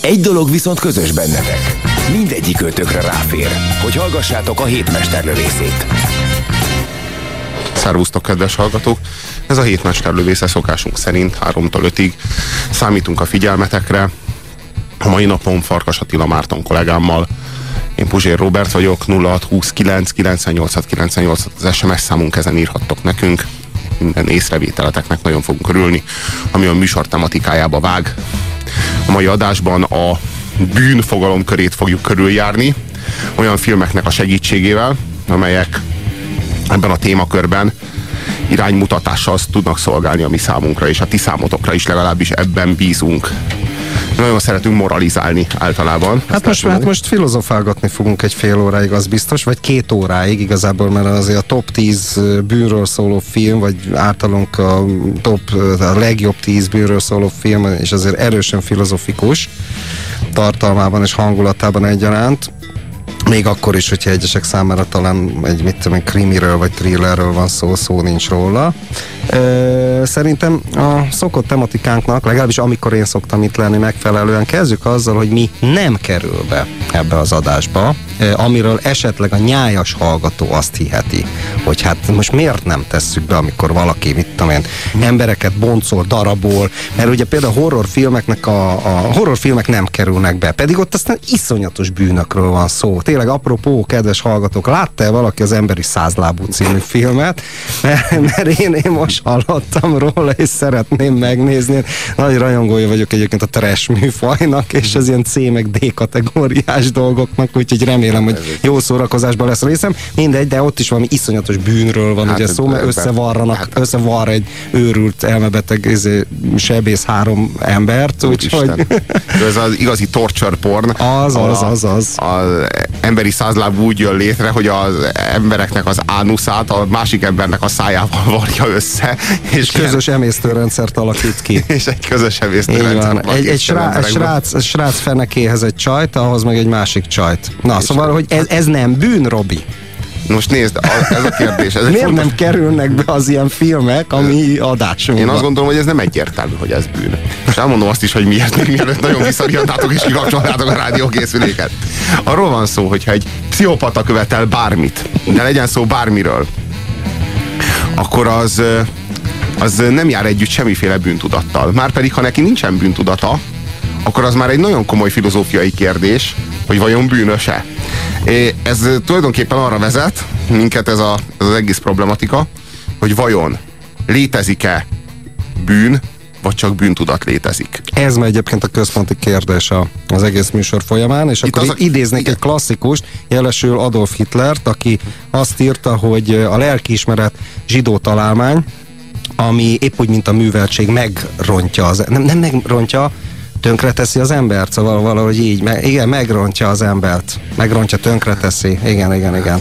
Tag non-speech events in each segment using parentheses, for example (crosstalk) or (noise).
Egy dolog viszont közös bennetek. Mindegyik ötökre ráfér, hogy hallgassátok a hétmesterlövészét. Szervusztok, kedves hallgatók! Ez a hétmesterlövésze szokásunk szerint 3-tól 5-ig számítunk a figyelmetekre. A mai napon Farkas Attila Márton kollégámmal én Puzsér Robert vagyok, 0629 98 98 az SMS számunk, ezen írhattok nekünk. Minden észrevételeteknek nagyon fogunk örülni, ami a műsor tematikájába vág. A mai adásban a bűnfogalom körét fogjuk körüljárni, olyan filmeknek a segítségével, amelyek ebben a témakörben iránymutatással tudnak szolgálni a mi számunkra, és a ti számotokra is legalábbis ebben bízunk. Nagyon szeretünk moralizálni általában. Hát most, hát most filozofálgatni fogunk egy fél óráig, az biztos, vagy két óráig igazából, mert azért a top 10 bűnről szóló film, vagy általunk a top, a legjobb 10 bűnről szóló film, és azért erősen filozofikus tartalmában és hangulatában egyaránt. Még akkor is, hogyha egyesek számára talán egy, mit tudom, krimiről vagy thrillerről van szó, szó nincs róla. Ö, szerintem a szokott tematikánknak, legalábbis amikor én szoktam itt lenni megfelelően, kezdjük azzal, hogy mi nem kerül be ebbe az adásba, amiről esetleg a nyájas hallgató azt hiheti, hogy hát most miért nem tesszük be, amikor valaki, mit tudom én, embereket boncol, darabol, mert ugye például horrorfilmeknek a, a horrorfilmek nem kerülnek be, pedig ott aztán iszonyatos bűnökről van szó. Tényleg, apropó, kedves hallgatók, látta-e valaki az Emberi Százlábú című filmet? Mert, mert én, én most hallottam róla, és szeretném megnézni. Nagy rajongója vagyok egyébként a trash műfajnak, és az ilyen C meg D kategóriás dolgoknak, úgyhogy remélem, hogy jó szórakozásban lesz részem. Mindegy, de ott is valami iszonyatos bűnről van hát, ugye szó, mert összevarranak, hát, összevarra egy őrült, elmebeteg izé, sebész három embert, úgyhogy... Ez az igazi torture porn. Az, az, az, az. Az emberi százláb úgy jön létre, hogy az embereknek az ánuszát a másik embernek a szájával (laughs) varja össze. És közös emésztőrendszert alakít ki. (laughs) és egy közös emésztőrendszert Egy, egy, srá, egy srác, egy srác fenekéhez egy csajt, ahhoz meg egy másik csajt. Na, és szóval, hogy ez, ez nem bűn, Robi? Most nézd, ez a kérdés. Ez Miért fontos... nem kerülnek be az ilyen filmek, ami adásunk? Én azt gondolom, hogy ez nem egyértelmű, hogy ez bűn. És elmondom azt is, hogy miért, még mielőtt nagyon visszariadtátok és kikapcsolnátok a rádiókészüléket. Arról van szó, hogyha egy pszichopata követel bármit, de legyen szó bármiről, akkor az, az nem jár együtt semmiféle bűntudattal. Márpedig, ha neki nincsen bűntudata, akkor az már egy nagyon komoly filozófiai kérdés, hogy vajon bűnöse. Ez tulajdonképpen arra vezet minket ez, a, ez az egész problematika, hogy vajon létezik-e bűn, vagy csak bűntudat létezik? Ez már egyébként a központi kérdés az egész műsor folyamán, és Itt akkor az a... idéznék igen. egy klasszikust, jelesül Adolf Hitlert, aki azt írta, hogy a lelkiismeret zsidó találmány, ami épp úgy, mint a műveltség megrontja, az, nem, nem megrontja, tönkreteszi az embert, szóval valahogy így, igen, megrontja az embert, megrontja, tönkreteszi, igen, igen, igen.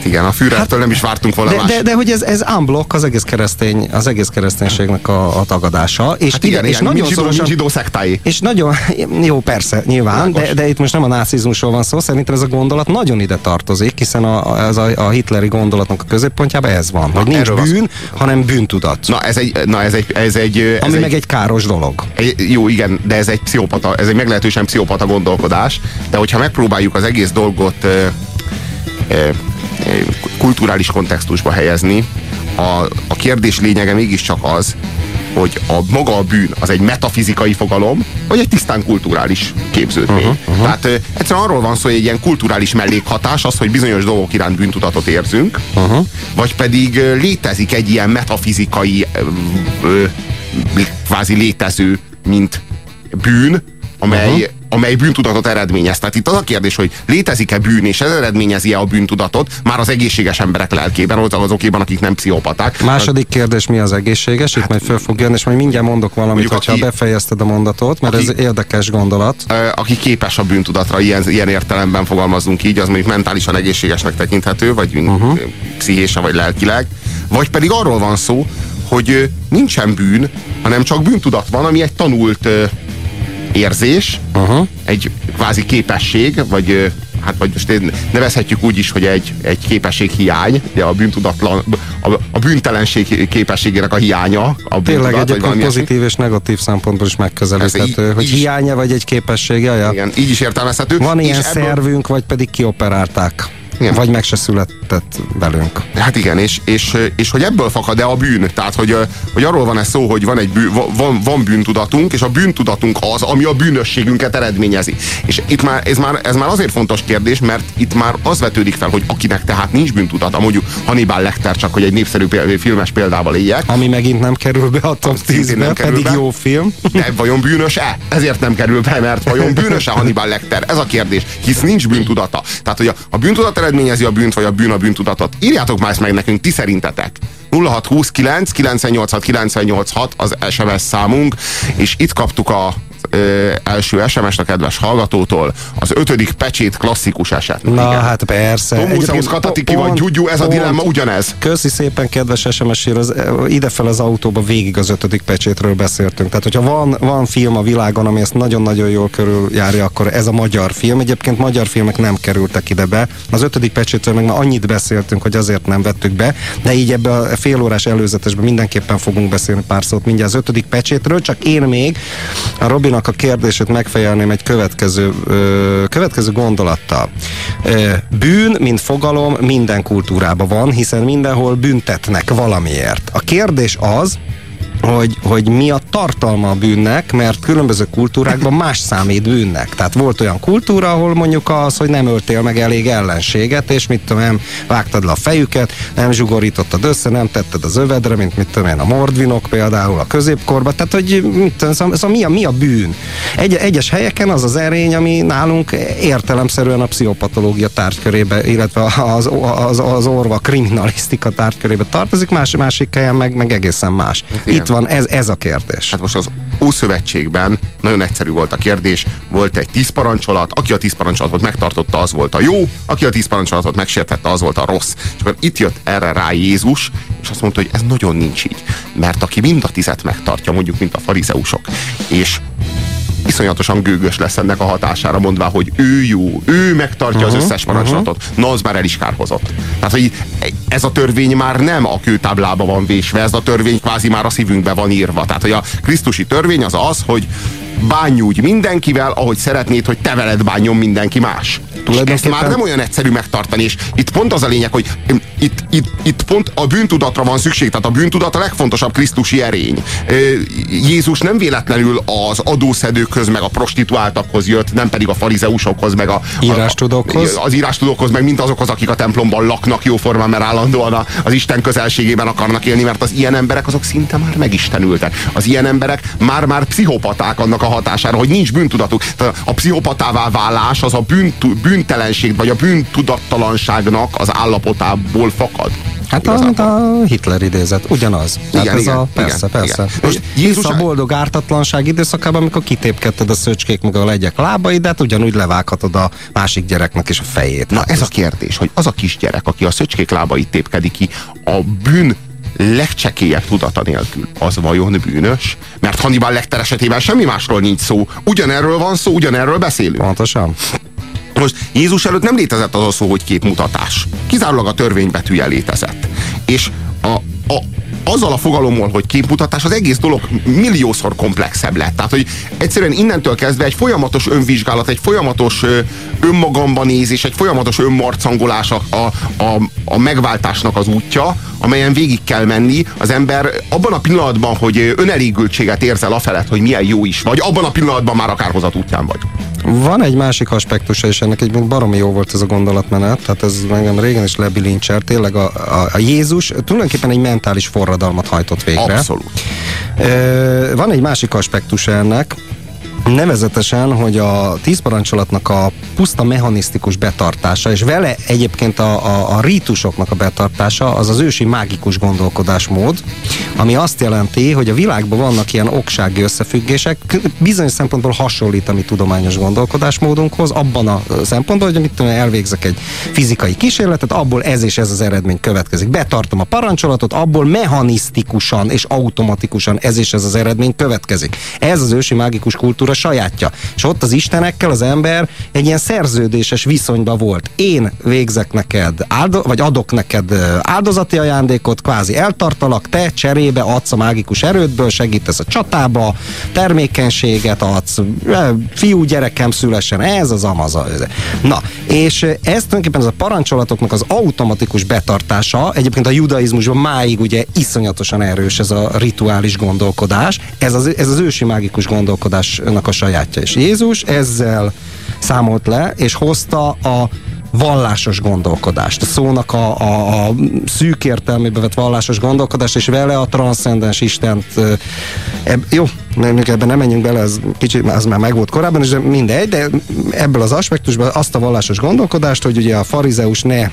Hát igen, a Führertől hát, nem is vártunk volna de, más. De, de hogy ez, ez unblock az egész keresztény, az egész kereszténységnek a, a tagadása. És hát igen, igen, és igen, nagyon zsidó, szorosan, zsidó szektái. És nagyon, jó, persze, nyilván, de, de, itt most nem a nácizmusról van szó, szerintem ez a gondolat nagyon ide tartozik, hiszen a, ez a, a hitleri gondolatnak a középpontjában ez van, hogy nincs bűn, az... hanem bűntudat. Na ez egy, na ez egy, ez egy ez Ami egy, meg egy káros dolog. Egy, jó, igen, de ez egy pszichopata, ez egy meglehetősen pszichopata gondolkodás, de hogyha megpróbáljuk az egész dolgot ö, ö, kulturális kontextusba helyezni, a, a kérdés lényege mégiscsak az, hogy a maga a bűn az egy metafizikai fogalom, vagy egy tisztán kulturális képződmény. Uh-huh, uh-huh. Tehát ö, egyszerűen arról van szó, hogy egy ilyen kulturális mellékhatás az, hogy bizonyos dolgok iránt bűntudatot érzünk, uh-huh. vagy pedig ö, létezik egy ilyen metafizikai ö, ö, kvázi létező, mint bűn, amely, uh-huh. Amely bűntudatot eredményez. Tehát itt az a kérdés, hogy létezik-e bűn, és ez eredményezi-e a bűntudatot már az egészséges emberek lelkében, azokéban, akik nem pszichopaták. Második kérdés, mi az egészséges? Itt majd föl fog jönni, és majd mindjárt mondok valamit, hogyha aki- befejezted a mondatot, mert aki- ez érdekes gondolat. Aki képes a bűntudatra, ilyen, ilyen értelemben fogalmazunk így, az mondjuk mentálisan egészségesnek tekinthető, vagy uh-huh. pszichésen, vagy lelkileg. Vagy pedig arról van szó, hogy nincsen bűn, hanem csak bűntudat van, ami egy tanult érzés, uh-huh. egy kvázi képesség, vagy hát vagy most én- nevezhetjük úgy is, hogy egy, egy képesség hiány, ugye a bűntudatlan, a, a bűntelenség képességének a hiánya. A Tényleg egyébként pozitív és negatív szempontból is megközelíthető, így- hogy így hiánya vagy egy képessége, ja. Igen, így is értelmezhető. Van ilyen ebből- szervünk, vagy pedig kioperálták. Igen. Vagy meg se született velünk. Hát igen, és, és, és hogy ebből fakad-e a bűn? Tehát, hogy, hogy arról van ez szó, hogy van egy bű, van, van bűntudatunk, és a bűntudatunk az, ami a bűnösségünket eredményezi. És itt már, ez, már, ez már azért fontos kérdés, mert itt már az vetődik fel, hogy akinek tehát nincs bűntudata, mondjuk Hannibal Lecter, csak hogy egy népszerű filmes példával éljek, Ami megint nem kerül be a top szintén 10-be, nem kerül pedig be. jó film. de vajon bűnös-e? Ezért nem kerül be, mert vajon bűnös-e Hannibal Lecter? Ez a kérdés, hisz nincs bűntudata. Tehát, hogy a, a bűntudat eredményezi a bűnt, vagy a bűn a bűntudatot. Írjátok már ezt meg nekünk, ti szerintetek. 0629 986 986 az SMS számunk, és itt kaptuk a ö, első SMS-t a kedves hallgatótól, az ötödik pecsét klasszikus eset. Na hát persze. Tomuszeusz Katatiki vagy pont- Gyugyu, ez a pont- dilemma ugyanez. Köszi szépen, kedves SMS-ér, az, idefel az autóba végig az ötödik pecsétről beszéltünk. Tehát, hogyha van, van film a világon, ami ezt nagyon-nagyon jól körüljárja, akkor ez a magyar film. Egyébként magyar filmek nem kerültek ide be. Az ötödik pecsétről meg már annyit beszéltünk, hogy azért nem vettük be, de így ebbe a fél órás előzetesben mindenképpen fogunk beszélni pár szót mindjárt az ötödik pecsétről, csak én még a Robinak a kérdését megfejelném egy következő, ö, következő gondolattal. Ö, bűn, mint fogalom minden kultúrában van, hiszen mindenhol büntetnek valamiért. A kérdés az, hogy, hogy mi a tartalma a bűnnek, mert különböző kultúrákban más számít bűnnek. Tehát volt olyan kultúra, ahol mondjuk az, hogy nem öltél meg elég ellenséget, és mit tudom, nem vágtad le a fejüket, nem zsugorítottad össze, nem tetted az övedre, mint mit tudom én, a mordvinok például a középkorban. Tehát, hogy mit tudom, szóval, szóval mi, a, mi a bűn? Egy, egyes helyeken az az erény, ami nálunk értelemszerűen a pszichopatológia tárgykörébe, illetve az, az, az orva kriminalisztika tárgykörébe tartozik, más, másik helyen meg, meg egészen más. igen. Itt van, ez, ez a kérdés. Hát most az Ószövetségben nagyon egyszerű volt a kérdés, volt egy tíz parancsolat, aki a tíz parancsolatot megtartotta, az volt a jó, aki a tíz parancsolatot megsértette, az volt a rossz. És akkor itt jött erre rá Jézus, és azt mondta, hogy ez nagyon nincs így. Mert aki mind a tizet megtartja, mondjuk, mint a farizeusok, és iszonyatosan gőgös lesz ennek a hatására, mondvá, hogy ő jó, ő megtartja uh-huh, az összes parancsolatot. Uh-huh. Na, az már el is kárhozott. Tehát, hogy ez a törvény már nem a kőtáblába van vésve, ez a törvény kvázi már a szívünkbe van írva. Tehát, hogy a krisztusi törvény az az, hogy bánj úgy mindenkivel, ahogy szeretnéd, hogy te veled bánjon mindenki más. És ezt már nem olyan egyszerű megtartani, és itt pont az a lényeg, hogy itt, itt, itt pont a bűntudatra van szükség, tehát a bűntudat a legfontosabb krisztusi erény. Jézus nem véletlenül az adószedőkhöz, meg a prostituáltakhoz jött, nem pedig a farizeusokhoz, meg a, Írástudókhoz. A, az írástudókhoz, meg mint azokhoz, akik a templomban laknak jóformán, mert állandóan az Isten közelségében akarnak élni, mert az ilyen emberek azok szinte már megistenültek. Az ilyen emberek már-már pszichopaták annak a hatására, hogy nincs bűntudatuk. Tehát a pszichopatává válás az a bűntu, bűntelenség, vagy a bűntudattalanságnak az állapotából fakad. Hát a, mint a Hitler idézet, ugyanaz. Igen, hát ez igen, a, persze, igen, persze. igen. Most Jézus a boldog ártatlanság időszakában, amikor kitépkedted a szöcskék meg a legyek lábaid, de hát ugyanúgy levághatod a másik gyereknek is a fejét. Na Hát ez a kérdés, hogy az a kisgyerek, aki a szöcskék lábait tépkedi ki, a bűn legcsekélyebb tudata nélkül, az vajon bűnös? Mert Hannibal Lecter esetében semmi másról nincs szó. Ugyanerről van szó, ugyanerről beszélünk. Pontosan. Most Jézus előtt nem létezett az a szó, hogy képmutatás. Kizárólag a törvény betűje létezett. És a, a, azzal a fogalommal, hogy képmutatás, az egész dolog milliószor komplexebb lett. Tehát, hogy egyszerűen innentől kezdve egy folyamatos önvizsgálat, egy folyamatos ö, önmagamba nézés, egy folyamatos önmarcangolás a, a, a, a megváltásnak az útja, amelyen végig kell menni. Az ember abban a pillanatban, hogy önelégültséget érzel afelett, hogy milyen jó is vagy, abban a pillanatban már a kárhozat útján vagy. Van egy másik aspektusa, és ennek egy baromi jó volt ez a gondolatmenet, tehát ez engem régen is lebilincser, tényleg a, a, a Jézus tulajdonképpen egy mentális forradalmat hajtott végre. Abszolút. Van egy másik aspektusa ennek, Nevezetesen, hogy a tíz parancsolatnak a puszta mechanisztikus betartása, és vele egyébként a, a, a rítusoknak a betartása, az az ősi mágikus gondolkodásmód, ami azt jelenti, hogy a világban vannak ilyen oksági összefüggések, bizonyos szempontból hasonlít a mi tudományos gondolkodásmódunkhoz, abban a szempontból, hogy amit elvégzek egy fizikai kísérletet, abból ez és ez az eredmény következik. Betartom a parancsolatot, abból mechanisztikusan és automatikusan ez és ez az eredmény következik. Ez az ősi mágikus kultúra sajátja. És ott az istenekkel az ember egy ilyen szerződéses viszonyban volt. Én végzek neked, áldo- vagy adok neked áldozati ajándékot, kvázi eltartalak, te cserébe adsz a mágikus erődből, segítesz a csatába, termékenységet adsz, fiú gyerekem szülesen, ez az amaza. Na, és ez tulajdonképpen ez a parancsolatoknak az automatikus betartása, egyébként a judaizmusban máig ugye iszonyatosan erős ez a rituális gondolkodás, ez az, ez az ősi mágikus gondolkodásnak a sajátja. És Jézus ezzel számolt le, és hozta a vallásos gondolkodást, a szónak a, a, a szűk értelmébe vett vallásos gondolkodást, és vele a transzcendens Istent, eb, jó, ebben nem menjünk bele, ez kicsit, az már megvolt korábban, és mindegy, de ebből az aspektusban azt a vallásos gondolkodást, hogy ugye a farizeus ne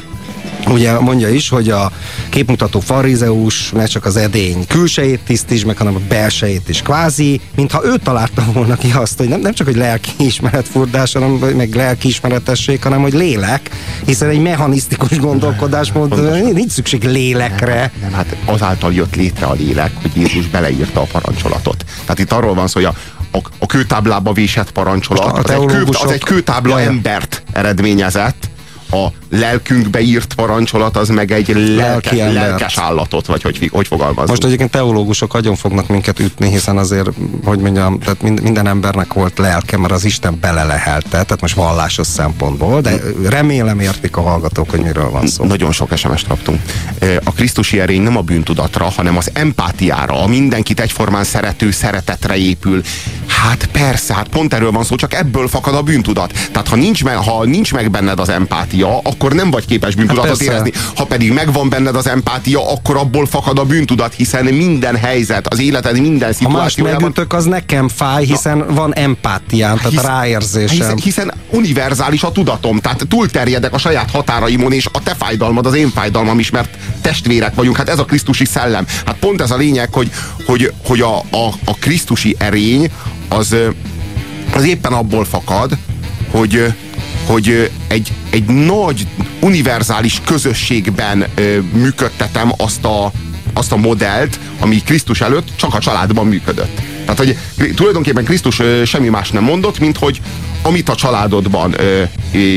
Ugye mondja is, hogy a képmutató farizeus ne csak az edény külsejét tisztíts meg, hanem a belsejét is kvázi, mintha ő találta volna ki azt, hogy nem, nem csak hogy lelkiismeret furdás, hanem meg lelkiismeretesség, hanem hogy lélek, hiszen egy mechanisztikus gondolkodásmód, nincs szükség lélekre. Nem, nem, hát azáltal jött létre a lélek, hogy Jézus beleírta a parancsolatot. Tehát itt arról van szó, hogy a, a, a kőtáblába vésett parancsolat, az egy, kő, az egy kőtábla embert eredményezett, a lelkünkbe írt parancsolat az meg egy lelke, lelkes állatot, vagy hogy, hogy fogalmazunk. Most egyébként teológusok agyon fognak minket ütni, hiszen azért, hogy mondjam, tehát minden embernek volt lelke, mert az Isten belelehelte, tehát most vallásos szempontból, de remélem értik a hallgatók, hogy miről van szó. Nagyon sok SMS-t kaptunk. A Krisztusi erény nem a bűntudatra, hanem az empátiára, a mindenkit egyformán szerető szeretetre épül. Hát persze, hát pont erről van szó, csak ebből fakad a bűntudat. Tehát ha nincs meg, ha nincs meg benned az empátia, akkor nem vagy képes bűntudatot hát érezni. Ha pedig megvan benned az empátia, akkor abból fakad a bűntudat, hiszen minden helyzet, az életed minden szituációjában... Ha más megütök, az nekem fáj, hiszen Na, van empátiám, tehát hisz, ráérzésem. Hiszen, hiszen univerzális a tudatom, tehát túlterjedek a saját határaimon, és a te fájdalmad az én fájdalmam is, mert testvérek vagyunk. Hát ez a krisztusi szellem. Hát pont ez a lényeg, hogy, hogy, hogy a, a, a krisztusi erény az, az éppen abból fakad, hogy, hogy egy, egy nagy univerzális közösségben működtetem azt a, azt a modellt, ami Krisztus előtt csak a családban működött. Tehát, hogy tulajdonképpen Krisztus semmi más nem mondott, mint hogy amit a családodban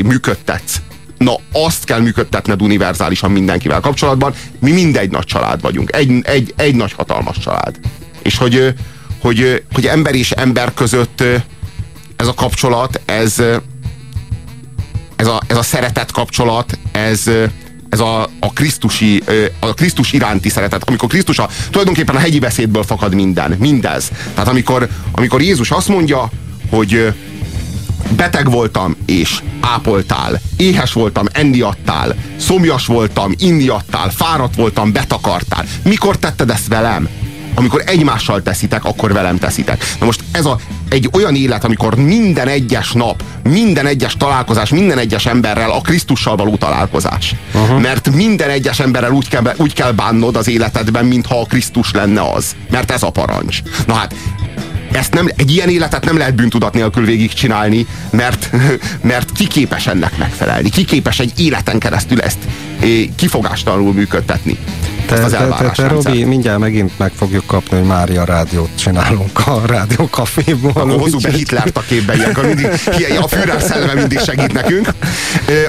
működtetsz, na azt kell működtetned univerzálisan mindenkivel kapcsolatban. Mi mindegy nagy család vagyunk. Egy, egy, egy nagy hatalmas család. És hogy, hogy, hogy ember és ember között ez a kapcsolat, ez, ez a, ez a szeretet kapcsolat, ez, ez a, a, Krisztusi, a Krisztus iránti szeretet, amikor Krisztus a, tulajdonképpen a hegyi beszédből fakad minden, mindez. Tehát amikor, amikor Jézus azt mondja, hogy beteg voltam és ápoltál, éhes voltam, enni adtál, szomjas voltam, inni adtál, fáradt voltam, betakartál. Mikor tetted ezt velem? Amikor egymással teszitek, akkor velem teszitek. Na most ez a, egy olyan élet, amikor minden egyes nap, minden egyes találkozás, minden egyes emberrel a Krisztussal való találkozás. Uh-huh. Mert minden egyes emberrel úgy kell, úgy kell bánnod az életedben, mintha a Krisztus lenne az. Mert ez a parancs. Na hát, ezt nem, egy ilyen életet nem lehet bűntudat nélkül végigcsinálni, mert, (laughs) mert ki képes ennek megfelelni, ki képes egy életen keresztül ezt eh, kifogástalanul működtetni. Te, te, te, te Robi, mindjárt megint meg fogjuk kapni, hogy Mária rádiót csinálunk a rádió kaféból. Akkor hozzuk be Hitlert a képbe, ilyenkor mindig, a Führer szelleme mindig segít nekünk.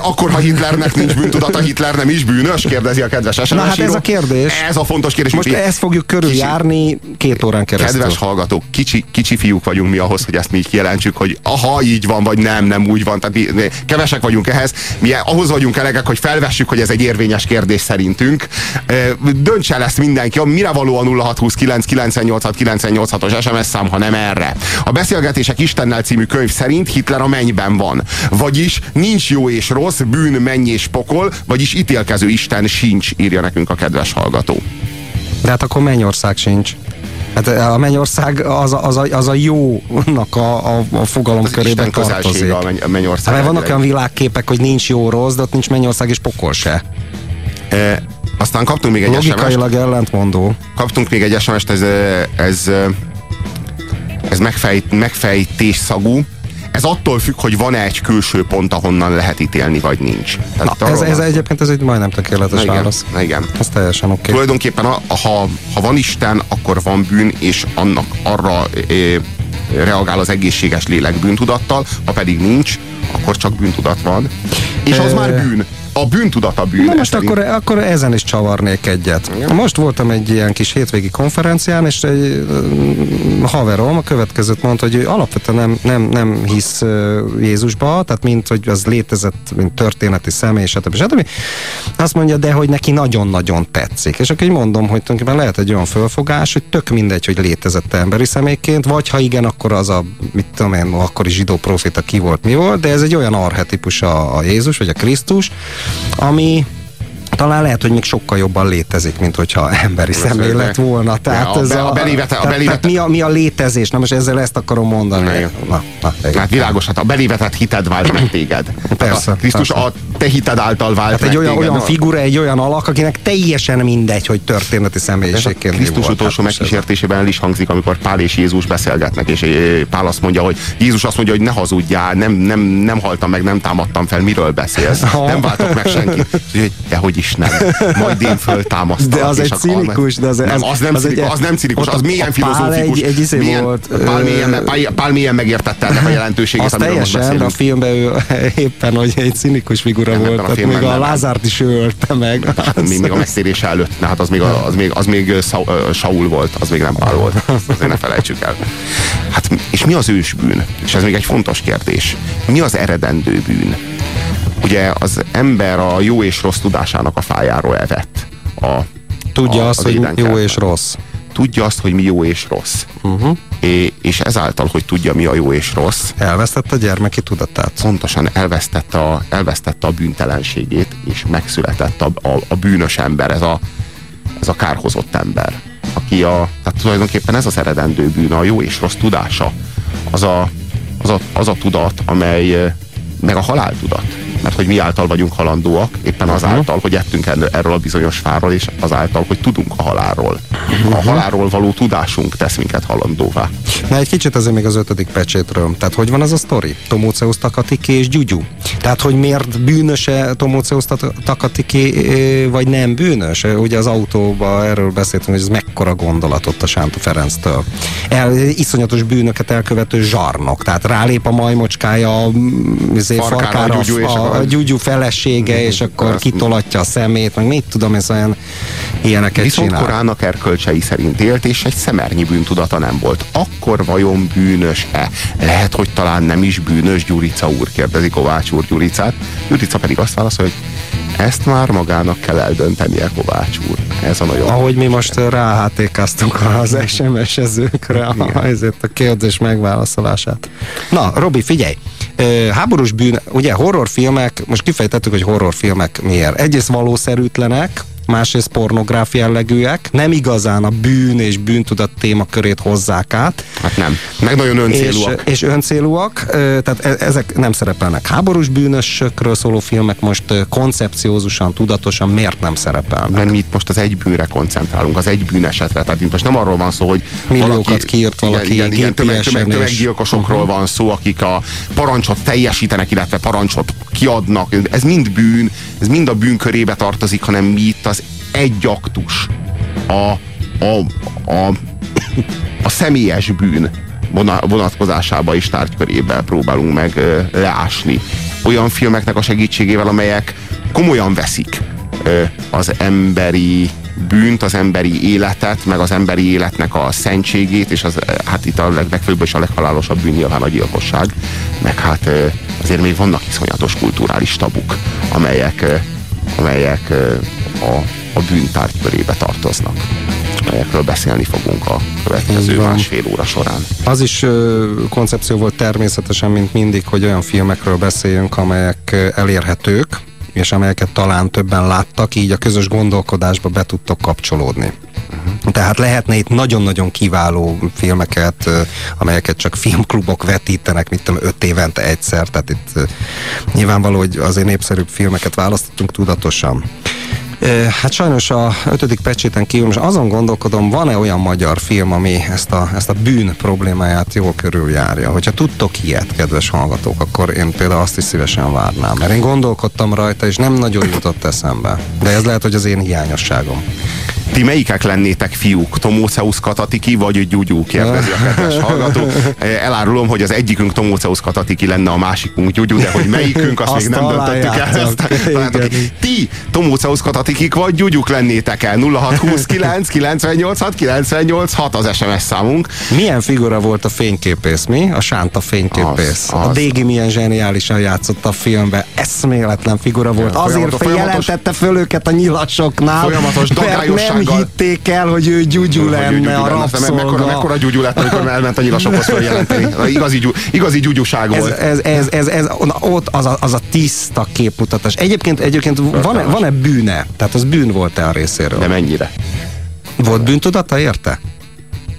Akkor, ha Hitlernek nincs bűntudata, Hitler nem is bűnös? Kérdezi a kedves SMS Na hát ez a kérdés. Ez a fontos kérdés. Most ezt fogjuk körüljárni két órán keresztül. Kedves hallgatók, kicsi, kicsi fiúk vagyunk mi ahhoz, hogy ezt mi így kijelentsük, hogy aha, így van, vagy nem, nem úgy van. Tehát mi, kevesek vagyunk ehhez. Mi ahhoz vagyunk elegek, hogy felvessük, hogy ez egy érvényes kérdés szerintünk döntse el ezt mindenki, mire való a 0629 986 986-os SMS szám, ha nem erre. A Beszélgetések Istennel című könyv szerint Hitler a mennyben van. Vagyis nincs jó és rossz, bűn, menny és pokol, vagyis ítélkező Isten sincs, írja nekünk a kedves hallgató. De hát akkor Mennyország sincs. Hát a mennyország az a, az a, az a jónak a, a, a fogalom Az körében tartozik. a menny- a mennyország. Hát, vannak olyan világképek, hogy nincs jó rossz, de ott nincs mennyország és pokol se. E, aztán kaptunk még egy SMS-t, Logikailag ellentmondó. kaptunk még egy SMS-t, ez, ö, ez, ö, ez megfejt, megfejtés szagú. Ez attól függ, hogy van-e egy külső pont, ahonnan lehet ítélni, vagy nincs. Tehát Na, ez, ez van egyébként ez egy majdnem tökéletes Na igen, válasz. igen. Ez teljesen oké. Okay. Tulajdonképpen, a, ha, ha van Isten, akkor van bűn, és annak arra é, reagál az egészséges lélek bűntudattal, ha pedig nincs, akkor csak bűntudat van. És az Ö, már bűn. A bűntudat a bűn. Na most szerint- akkor, akkor ezen is csavarnék egyet. Most voltam egy ilyen kis hétvégi konferencián, és egy ö, haverom a következőt mondta, hogy ő alapvetően nem, nem, nem hisz Jézusba, tehát mint, hogy az létezett, mint történeti személy, stb. stb. Azt mondja, de hogy neki nagyon-nagyon tetszik. És akkor így mondom, hogy tulajdonképpen lehet egy olyan fölfogás, hogy tök mindegy, hogy létezett emberi személyként, vagy ha igen, akkor az a, mit tudom én, akkori zsidó profita ki volt, mi volt, de ez egy olyan arhetipus a, a Jézus, vagy a Krisztus, ami talán lehet, hogy még sokkal jobban létezik, mint hogyha (laughs) emberi személy lett volna. Tehát a ez a belévete- a tehát, belévete- tehát mi, a, mi a létezés? Na most ezzel ezt akarom mondani. Na. Na, na. Hát világos, hát a belévetett hited vált meg téged. Persze, a Krisztus persze. a te hited által vált Hát egy olyan, téged. olyan figura, egy olyan alak, akinek teljesen mindegy, hogy történeti személyiségként mi Krisztus volt. utolsó Hát megkísértésében el is hangzik, amikor Pál és Jézus beszélgetnek, és eh, Pál azt mondja, hogy Jézus azt mondja, hogy ne hazudjál, nem, nem, nem haltam meg, nem támadtam fel, miről beszélsz? Ha. (laughs) Nem váltok meg senkit. Úgyhogy, dehogy is nem. Majd én föltámasztalak. De az egy cinikus, de az, nem, az nem, az cinikus, egy- az nem cinikus, az Pál filozófikus. Egy, egy izé mélyen, volt, Pál, ö, mélyen, Pál, mélyen megértette ennek a (laughs) jelentőségét, amiről most teljesen, de a beszélünk. filmben ő (laughs) éppen, hogy egy cinikus figura Nem, volt, a filmben még a nem. Lázárt is ő ölte meg. (laughs) még, még a megtérése előtt, ne, hát az még, a- az még, az még Saul volt, az még nem Pál volt. Azt Azért ne felejtsük el. Hát, és mi az ősbűn? És ez még egy fontos kérdés. Mi az eredendő bűn? Ugye az ember a jó és rossz tudásának a fájáról evett. A, Tudja a- azt, az hogy jó és rossz. Tudja azt, hogy mi jó és rossz. Uh-huh. É, és ezáltal, hogy tudja mi a jó és rossz, Elvesztette a gyermeki tudatát. pontosan elvesztette a, elvesztette a bűntelenségét, és megszületett a, a, a bűnös ember, ez a, ez a kárhozott ember. Aki a, tehát tulajdonképpen ez az eredendő bűn, a jó és rossz tudása. Az a, az a, az a tudat, amely meg a halál tudat. Mert hogy mi által vagyunk halandóak, éppen azáltal, hogy ettünk erről a bizonyos fáról, és azáltal, hogy tudunk a halálról. A halálról való tudásunk tesz minket halandóvá. Na egy kicsit azért még az ötödik pecsétről. Tehát hogy van ez a sztori? Tomóceusz Takatiki és Gyugyu. Tehát hogy miért bűnöse Tomóceusz Takatiki, vagy nem bűnös? Ugye az autóban erről beszéltünk, hogy ez mekkora gondolatot a Sánta Ferenctől. El, iszonyatos bűnöket elkövető zsarnok. Tehát rálép a majmocskája a, mm, izé, Farkára a farkára és a, a, a felesége, és akkor kitolatja a szemét, meg mit tudom, ez olyan ilyeneket Viszont csinál. korának erkölcsei szerint élt, és egy szemernyi bűntudata nem volt. Akkor vajon bűnös-e? Lehet, hogy talán nem is bűnös Gyurica úr, kérdezi Kovács úr Gyuricát. Gyurica pedig azt válaszol, hogy ezt már magának kell eldöntenie Kovács úr. Ez a nagyon... Ahogy mi most ráhátékáztunk az SMS-ezőkre a, (laughs) ezért a kérdés megválaszolását. Na, Robi, figyelj! Háborús bűn, ugye horrorfilmek, most kifejtettük, hogy horrorfilmek miért. Egyrészt valószerűtlenek, másrészt pornográf jellegűek, nem igazán a bűn és bűntudat témakörét hozzák át, Hát nem. Meg nagyon és, öncélúak. és öncélúak, ö, tehát e- ezek nem szerepelnek. Háborús bűnösökről szóló filmek most koncepciózusan, tudatosan miért nem szerepelnek? Mert mi itt most az egy bűnre koncentrálunk, az egy bűn esetre. Tehát itt most nem arról van szó, hogy Milliókat kiírt valaki igen, igen, igen, tömeg, tömeg, és- tömeggyilkosokról van szó, akik a parancsot teljesítenek, illetve parancsot kiadnak. Ez mind bűn, ez mind a bűn körébe tartozik, hanem mi itt az egy aktus, a, a, a, a személyes bűn vona- vonatkozásába és tárgykörébe próbálunk meg leásni. Olyan filmeknek a segítségével, amelyek komolyan veszik az emberi bűnt, az emberi életet, meg az emberi életnek a szentségét, és az, hát itt a leg- legfőbb és a leghalálosabb bűn nyilván a gyilkosság, meg hát azért még vannak iszonyatos kulturális tabuk, amelyek, amelyek a, a bűntárgy körébe tartoznak amelyekről beszélni fogunk a következő van. másfél óra során. Az is ö, koncepció volt természetesen, mint mindig, hogy olyan filmekről beszéljünk, amelyek elérhetők, és amelyeket talán többen láttak, így a közös gondolkodásba be tudtok kapcsolódni. Tehát lehetne itt nagyon-nagyon kiváló filmeket, amelyeket csak filmklubok vetítenek, mit tudom, öt évente egyszer, tehát itt nyilvánvaló, hogy azért népszerűbb filmeket választottunk tudatosan. Hát sajnos a ötödik pecséten kívül most azon gondolkodom, van-e olyan magyar film, ami ezt a, ezt a bűn problémáját jól körüljárja. Hogyha tudtok ilyet, kedves hallgatók, akkor én például azt is szívesen várnám. Mert én gondolkodtam rajta, és nem nagyon jutott eszembe. De ez lehet, hogy az én hiányosságom. Ti melyikek lennétek fiúk? Tomóceusz Katatiki vagy Gyugyú? Kérdezi a kedves hallgató. (laughs) Elárulom, hogy az egyikünk Tomóceusz Katatiki lenne, a másikunk Gyugyú, de hogy melyikünk, azt, Azt még nem döntöttük el. Ezt. Ti Tomóceusz Katatikik vagy Gyugyuk lennétek el? 0629 986 986 az SMS számunk. Milyen figura volt a fényképész, mi? A Sánta fényképész. Az, az. A Dégi milyen zseniálisan játszott a filmben. Eszméletlen figura volt. Ja, Azért feljelentette föl őket a nyilasoknál, Folyamatos mert nem hitték el, hogy ő gyugyú lenne, a. Aztán Mekkora, rabszolga. mekkora gyugyú lett, amikor elment a nyilasokhoz feljelenteni. Igazi, gyú, igazi gyugyuság Ez, volt. ez, ez, ez, ez, ott az a, az a tiszta képmutatás. Egyébként, egyébként van-e, van-e bűne? Tehát az bűn volt-e a részéről? De mennyire? Volt bűntudata érte?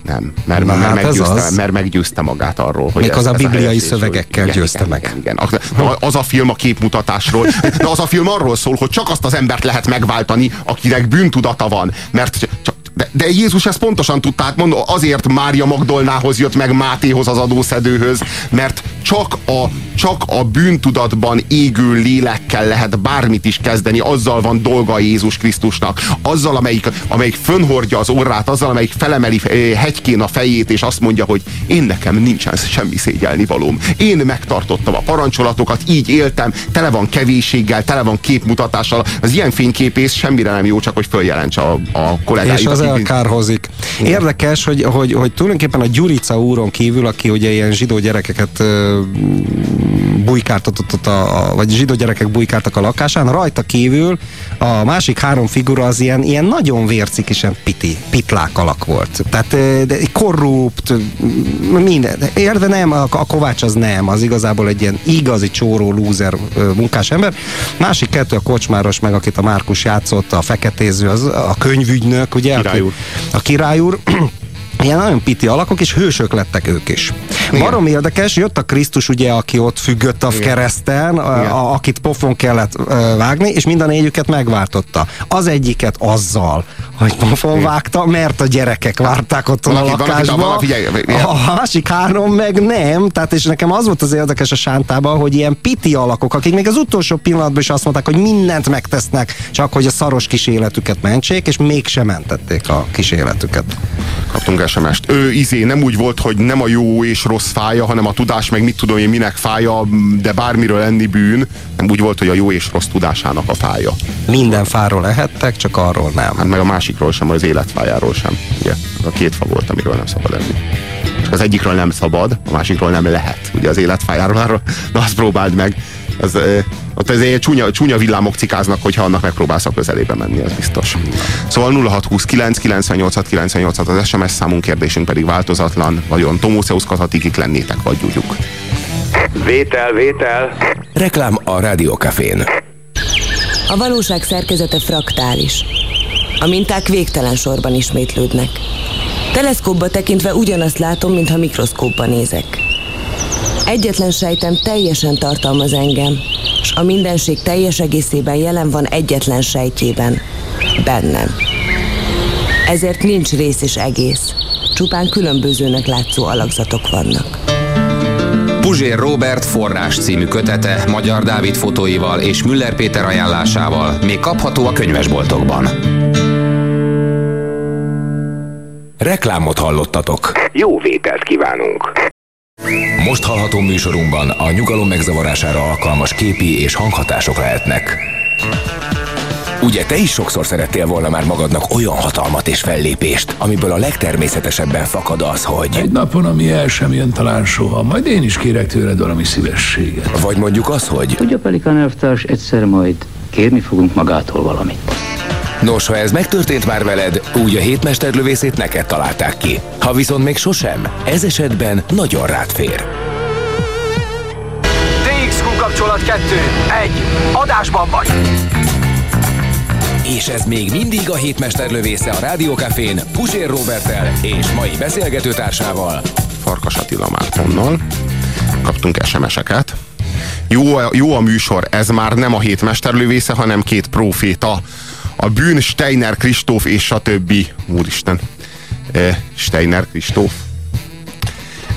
Nem, mert, Na, mert, hát meggyőzte, az. mert meggyőzte magát arról, hogy Méghozzá ez, ez bibliai helyezés, hogy- szövegekkel igen, győzte igen, meg. Igen, igen. Az- Az a film a képmutatásról, de az a film arról szól, hogy csak azt az embert lehet megváltani, akinek bűntudata van, mert csak de, de Jézus ezt pontosan tudta, hát mondom, azért Mária Magdolnához jött meg Mátéhoz az adószedőhöz, mert csak a, csak a bűntudatban égő lélekkel lehet bármit is kezdeni, azzal van dolga Jézus Krisztusnak, azzal, amelyik, amelyik fönhordja az orrát, azzal, amelyik felemeli eh, hegykén a fejét, és azt mondja, hogy én nekem nincsen semmi szégyelni valóm. Én megtartottam a parancsolatokat, így éltem, tele van kevésséggel, tele van képmutatással. Az ilyen fényképész semmire nem jó, csak hogy följelentse a, a kollégáit. És az akik- elkárhozik. Érdekes, hogy, hogy, hogy tulajdonképpen a Gyurica úron kívül, aki ugye ilyen zsidó gyerekeket bujkáltatott, ott a, a, vagy zsidó gyerekek bujkáltak a lakásán, rajta kívül a másik három figura az ilyen, ilyen nagyon vércikisen piti, pitlák alak volt. Tehát de korrupt, minden. Érve nem, a, a Kovács az nem, az igazából egy ilyen igazi csóró, lúzer munkás ember. Másik kettő a kocsmáros, meg akit a Márkus játszott, a feketéző, az a könyvügynök, ugye? Király úr. A király úr. Ilyen nagyon piti alakok, és hősök lettek ők is. Igen. Barom érdekes, jött a Krisztus, ugye, aki ott függött a Igen. kereszten, a, a, akit pofon kellett ö, vágni, és mind a négyüket megváltotta. Az egyiket azzal, hogy pofon vágta, mert a gyerekek várták ott a Valaki- valaki- lakásba. valaki- figyelj, figyelj. a másik három meg nem, tehát és nekem az volt az érdekes a sántában, hogy ilyen piti alakok, akik még az utolsó pillanatban is azt mondták, hogy mindent megtesznek, csak hogy a szaros kis életüket mentsék, és mégsem mentették a kis életüket. Kaptunk SMS-t. Ő izé nem úgy volt, hogy nem a jó és rossz fája, hanem a tudás meg mit tudom én minek fája, de bármiről lenni bűn. Nem úgy volt, hogy a jó és rossz tudásának a fája. Minden fáról lehettek, csak arról nem. Hát meg a másikról sem, az életfájáról sem. Ugye? A két fa volt, amiről nem szabad enni. És az egyikről nem szabad, a másikról nem lehet. Ugye az életfájáról, (laughs) na azt próbáld meg. Az, ö, ott ez egy csúnya, csúnya villámok cikáznak, hogyha annak megpróbálsz a közelébe menni, az biztos. Szóval 0629 986 986 az SMS számunk kérdésünk pedig változatlan. Vajon Tomóceusz Katatikik lennétek, vagy gyúgyuk? Vétel, vétel. Reklám a Rádiókafén. A valóság szerkezete fraktális. A minták végtelen sorban ismétlődnek. Teleszkópba tekintve ugyanazt látom, mintha mikroszkópba nézek. Egyetlen sejtem teljesen tartalmaz engem, és a mindenség teljes egészében jelen van egyetlen sejtjében, bennem. Ezért nincs rész és egész, csupán különbözőnek látszó alakzatok vannak. Puzsér Robert forrás című kötete Magyar Dávid fotóival és Müller Péter ajánlásával még kapható a könyvesboltokban. Reklámot hallottatok. Jó vételt kívánunk. Most hallható műsorunkban a nyugalom megzavarására alkalmas képi és hanghatások lehetnek. Ugye te is sokszor szerettél volna már magadnak olyan hatalmat és fellépést, amiből a legtermészetesebben fakad az, hogy... Egy napon, ami el sem jön talán soha, majd én is kérek tőled valami szívességet. Vagy mondjuk az, hogy... Tudja, Pelikán elvtárs, egyszer majd kérni fogunk magától valamit. Nos, ha ez megtörtént már veled, úgy a hétmesterlövészét neked találták ki. Ha viszont még sosem, ez esetben nagyon rád fér. DXQ kapcsolat 2. 1. Adásban vagy. És ez még mindig a hétmester lövésze a Rádiókafén Pusér Robertel és mai beszélgetőtársával. Farkas Attila Mártonnal. Kaptunk SMS-eket. Jó, a- jó a műsor, ez már nem a hét mesterlövésze, hanem két proféta. A bűn Steiner Kristóf és a többi. Úristen. E, Steiner Kristóf.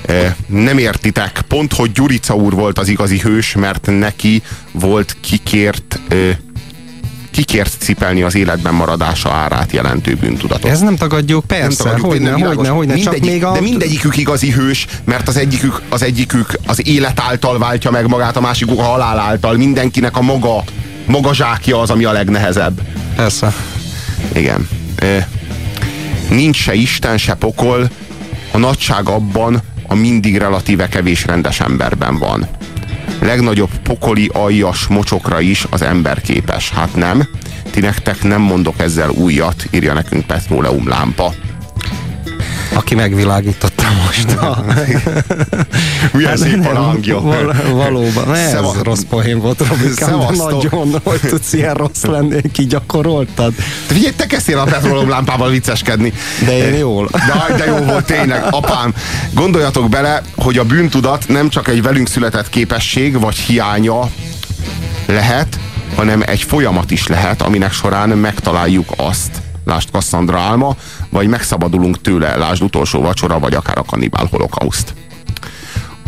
E, nem értitek. Pont, hogy Gyurica úr volt az igazi hős, mert neki volt kikért e, kikért cipelni az életben maradása árát jelentő bűntudatot. Ez nem tagadjuk, persze, tagadjuk, hogyne, tényleg hogyne, világos. hogyne, csak Mindegyik- még a... De mindegyikük igazi hős, mert az egyikük, az egyikük az élet által váltja meg magát, a másikuk a halál által. Mindenkinek a maga, maga zsákja az, ami a legnehezebb. Persze. Igen. E, nincs se Isten, se pokol, a nagyság abban a mindig relatíve kevés rendes emberben van. Legnagyobb pokoli aljas mocsokra is az ember képes. Hát nem. Ti nektek nem mondok ezzel újat, írja nekünk Petroleum lámpa. Aki megvilágította most a... Milyen szép a hangja. val- Valóban, ez Szeva- rossz poén volt, Robikám, de nagyon, hogy tudsz ilyen rossz lenni, kigyakoroltad. Te Figyelj, te kezdtél a petrolom lámpával vicceskedni. De én jól. De, de jó volt tényleg, apám. Gondoljatok bele, hogy a bűntudat nem csak egy velünk született képesség vagy hiánya lehet, hanem egy folyamat is lehet, aminek során megtaláljuk azt, lásd Cassandra álma, vagy megszabadulunk tőle, lásd utolsó vacsora, vagy akár a kannibál holokauszt.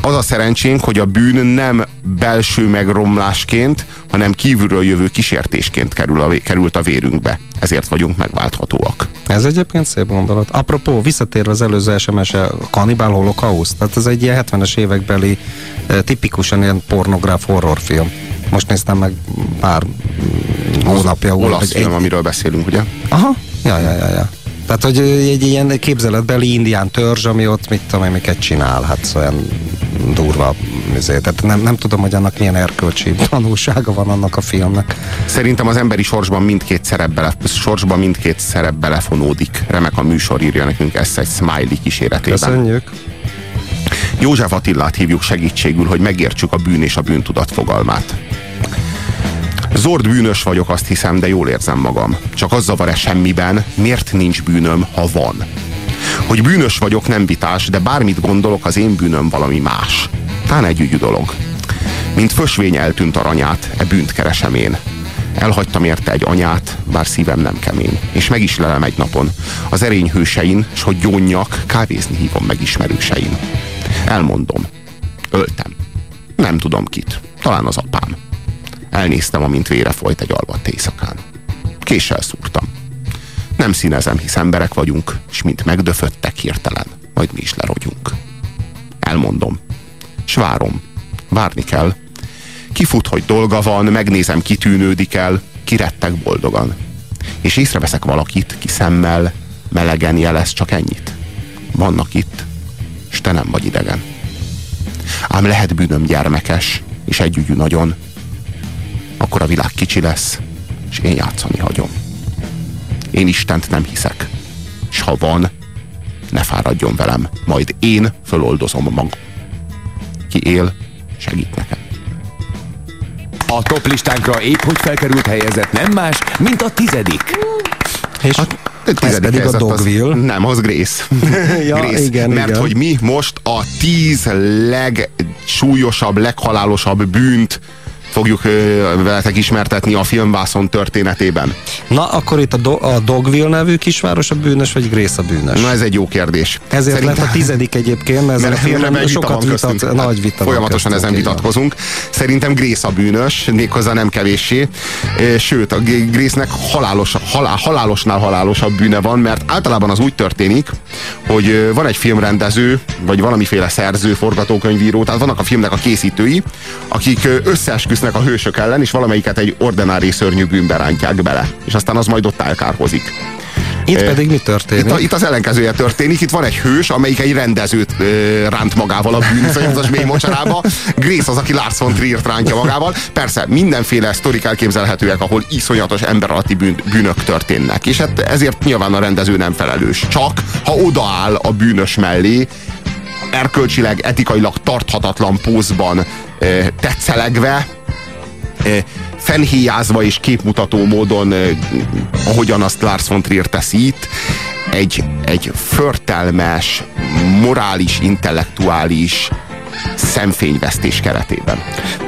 Az a szerencsénk, hogy a bűn nem belső megromlásként, hanem kívülről jövő kísértésként kerül a, került a vérünkbe. Ezért vagyunk megválthatóak. Ez egyébként szép gondolat. Apropó, visszatérve az előző SMS-e, a Cannibal Holocaust, tehát ez egy ilyen 70-es évekbeli eh, tipikusan ilyen pornográf horrorfilm. Most néztem meg pár mm, hónapja. Olasz film, amiről beszélünk, ugye? Aha, ja, ja, ja, ja. Tehát, hogy egy ilyen képzeletbeli indián törzs, ami ott mit tudom én, miket csinál, hát olyan durva. Azért. Tehát nem, nem tudom, hogy annak milyen erkölcsi tanulsága van annak a filmnek. Szerintem az emberi sorsban mindkét szerep bele, sorsban mindkét szerep belefonódik. Remek a műsor írja nekünk ezt egy smiley kíséretében. Köszönjük. József Attillát hívjuk segítségül, hogy megértsük a bűn és a bűntudat fogalmát. Zord bűnös vagyok, azt hiszem, de jól érzem magam. Csak az zavar-e semmiben, miért nincs bűnöm, ha van? Hogy bűnös vagyok, nem vitás, de bármit gondolok, az én bűnöm valami más. Tán egy ügyű dolog. Mint fösvény eltűnt aranyát, e bűnt keresem én. Elhagytam érte egy anyát, bár szívem nem kemény. És meg is lelem egy napon. Az erény hősein, s hogy gyónjak, kávézni hívom meg ismerősein. Elmondom. Öltem. Nem tudom kit. Talán az apám. Elnéztem, amint vére folyt egy alvadt éjszakán. Késsel szúrtam. Nem színezem, hisz emberek vagyunk, és mint megdöföttek hirtelen, majd mi is lerogyunk. Elmondom. S várom. Várni kell. Kifut, hogy dolga van, megnézem, kitűnődik el, kirettek boldogan. És észreveszek valakit, ki szemmel, melegen jelez csak ennyit. Vannak itt, és te nem vagy idegen. Ám lehet bűnöm gyermekes, és együgyű nagyon. Akkor a világ kicsi lesz, és én játszani hagyom. Én Istent nem hiszek. És ha van, ne fáradjon velem, majd én föloldozom magam. Ki él, segít nekem. A top listánkra épp hogy felkerült helyezett nem más, mint a tizedik. És A tizedik pedig a helyzet az- Dogville. Nem, az Grace. (laughs) Ja, Grace. igen, Mert igen. hogy mi most a tíz legsúlyosabb, leghalálosabb bűnt fogjuk veletek ismertetni a filmvászon történetében. Na, akkor itt a, Do- a Dogville nevű kisváros a bűnös, vagy Grace a bűnös? Na ez egy jó kérdés. Ezért Szerintem- lett a tizedik egyébként, mert ezen a vita sokat van vitat, köztünk. nagy vita Folyamatosan köztünk, ezen van. vitatkozunk. Szerintem Grace a bűnös, méghozzá nem kevéssé. Sőt, a Grace-nek halálos, halál, halálosnál halálosabb bűne van, mert általában az úgy történik, hogy van egy filmrendező, vagy valamiféle szerző, forgatókönyvíró, tehát vannak a filmnek a készítői, akik ö, összeesküsznek a hősök ellen, és valamelyiket egy ordinári szörnyű bűnbe rántják bele. És aztán az majd ott elkárhozik. Itt pedig mi történik? Itt, a, itt az ellenkezője történik, itt van egy hős, amelyik egy rendezőt ö, ránt magával a bűnzős mély mocsarába. Grace az, aki Lars von Trier rántja magával. Persze, mindenféle sztorik elképzelhetőek, ahol iszonyatos ember alatti bűn, bűnök történnek. És hát ezért nyilván a rendező nem felelős. Csak, ha odaáll a bűnös mellé, erkölcsileg, etikailag tarthatatlan pózban ö, tetszelegve, fenhéjázva és képmutató módon, ahogyan azt Lars von Trier teszi itt, egy, egy förtelmes, morális, intellektuális szemfényvesztés keretében.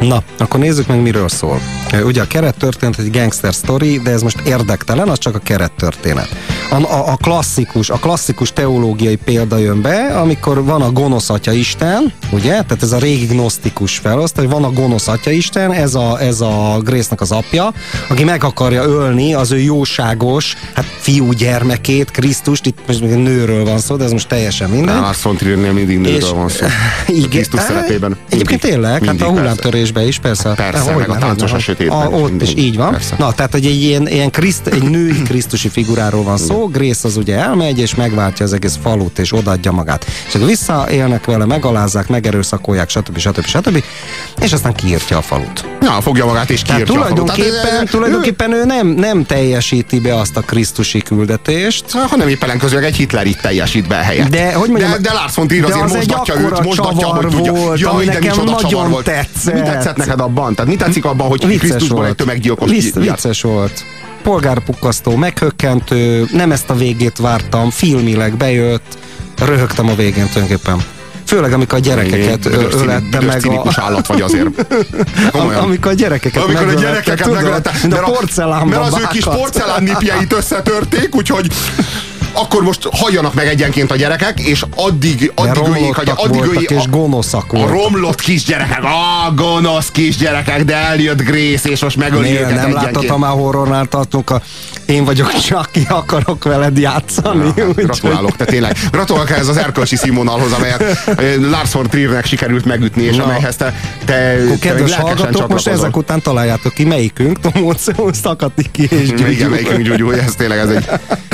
Na, akkor nézzük meg, miről szól. Ugye a keret történet egy gangster story, de ez most érdektelen, az csak a keret történet. A, a, a klasszikus, a klasszikus teológiai példa jön be, amikor van a gonosz atya Isten, ugye? Tehát ez a régi gnosztikus felosztály, van a gonosz atya Isten, ez a, ez a Grace-nak az apja, aki meg akarja ölni az ő jóságos, hát fiú gyermekét, Krisztust, itt most még nőről van szó, de ez most teljesen minden. Lars von Triernél mindig nőről van szó. (laughs) Igen. Krisztus szerepében. Egyébként tényleg, hát a hullámtörésben is, persze. Persze, meg a táncos a sötétben Ott is így van. Na, tehát egy, egy ilyen, ilyen kriszt, egy női krisztusi figuráról van szó, Grace az ugye elmegy, és megváltja az egész falut, és odaadja magát. És akkor visszaélnek vele, megalázzák, megerőszakolják, stb. stb. stb. És aztán kiírtja a falut. Ja, fogja magát és Tehát kiírtja a falut. tulajdonképpen, Tehát, tulajdonképpen ő nem, nem teljesíti be azt a krisztusi küldetést, hanem épp ellenkezőleg egy Hitlerit teljesít be helyett. De, hogy mondjam, de, de Lars von Trier azért az akkora őt, mosdatja, csavar hogy tudja. Volt, Jaj, ami de nekem nagyon volt. tetszett. Mi tetszett neked abban? Tehát mi tetszik abban, hogy Vicces Krisztusból volt. egy tömeggyilkos Vicc, vicces volt. Polgárpukkasztó, meghökkentő, nem ezt a végét vártam, filmileg bejött, röhögtem a végén tulajdonképpen. Főleg amikor a gyerekeket Büdös ölette büdös meg a... cinikus állat vagy azért. Komolyan. amikor a gyerekeket Amikor a megölette, gyerekeket megölte, mint a mert porcelánban Mert az ő kis vághat. porcelán nipjeit összetörték, úgyhogy akkor most halljanak meg egyenként a gyerekek, és addig, addig öljék, romlottak addig öljék, és a, gonoszak a voltak. romlott kisgyerekek, a gonosz kisgyerekek, de eljött Grace, és most megöli őket nem ha már horrornál tartunk, a én vagyok Chucky, akarok veled játszani. Ja, úgyhogy- gratulálok, te tényleg. Gratulálok ez az erkölcsi színvonalhoz, amelyet Lars von Triernek sikerült megütni, és Na. amelyhez te, te, Akkor te kedves lelkesen hallgatók, most ezek után találjátok ki, melyikünk Tomóceum szakadni ki és Igen, gyűjtjük. melyikünk Gyugyú, ez tényleg ez egy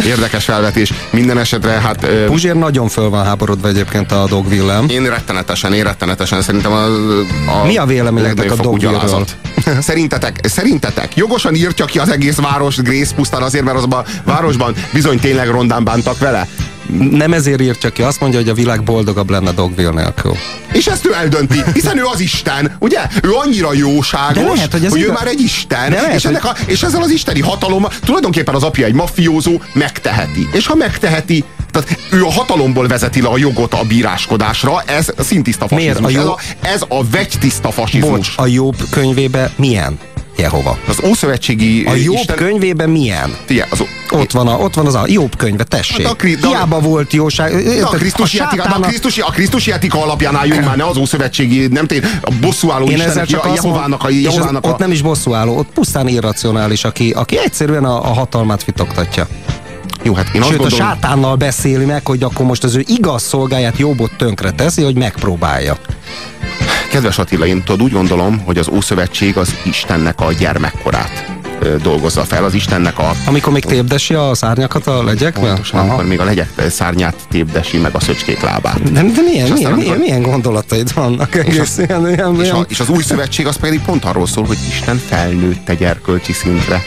érdekes felvetés. Minden esetre, hát Puzsér nagyon föl van háborodva egyébként a Dogville-em. én rettenetesen, én rettenetesen szerintem a, a Mi a véleményetek a Dogville-ről? gyalázat. (laughs) Szerintetek, szerintetek jogosan írtja ki az egész város Grace pusztán azért, mert az a városban bizony tényleg rondán bántak vele? Nem ezért írtja ki, azt mondja, hogy a világ boldogabb lenne Dogville nélkül. És ezt ő eldönti, hiszen ő az Isten, ugye? Ő annyira jóságos, De lehet, hogy ez hogy ő igaz. már egy Isten, De lehet, és, ennek a, és ezzel az isteni hatalom, tulajdonképpen az apja egy mafiózó, megteheti. És ha megteheti, tehát ő a hatalomból vezeti le a jogot a bíráskodásra, ez szintiszta Miért? fasizmus. A Ez, jó- a, ez a vegytiszta fasizmus. Bocs, a Jobb könyvébe milyen? Jehova. Az Ószövetségi A Jobb Isten... könyvébe milyen? Figyelj, az, Ott van, a, ott van az a Jobb könyve, tessék. Hát a de- Hiába volt jóság. a? Krisztusi, a, sátának- Krisztusi, a Krisztusi etika alapján álljunk már, ne az Ószövetségi, nem tény, a bosszúálló Én Istennek, csak a Jehovának, a, Jehovának a, ott nem is bosszúálló, ott pusztán irracionális, aki, aki egyszerűen a, a hatalmát fitoktatja. Jó, hát én Sőt, a gondolom, sátánnal beszéli meg, hogy akkor most az ő igaz szolgáját jobbot tönkre teszi, hogy megpróbálja. Kedves Attila, én tudod, úgy gondolom, hogy az Ószövetség az Istennek a gyermekkorát dolgozza fel, az Istennek a Amikor még tépdesi a szárnyakat a legyekbe? pontosan, amikor még a legyek szárnyát tépdesi meg a szöcskék lábát. De, de milyen, És milyen, amikor- milyen, milyen gondolataid vannak egész ilyen, ilyen, És, a, és az új szövetség az pedig pont arról szól, hogy Isten felnőtt egy erkölcsi szintre.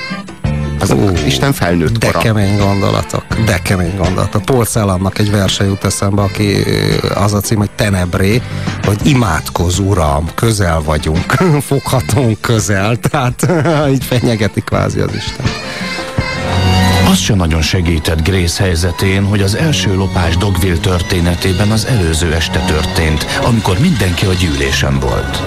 Az Ó, Isten felnőtt de kora. kemény gondolatok, de kemény gondolatok. Paul Celannak egy verse jut eszembe, aki az a cím, hogy Tenebré, hogy imádkoz uram, közel vagyunk, (laughs) foghatunk közel, tehát (laughs) így fenyegeti kvázi az Isten. Az sem nagyon segített Grace helyzetén, hogy az első lopás Dogville történetében az előző este történt, amikor mindenki a gyűlésen volt.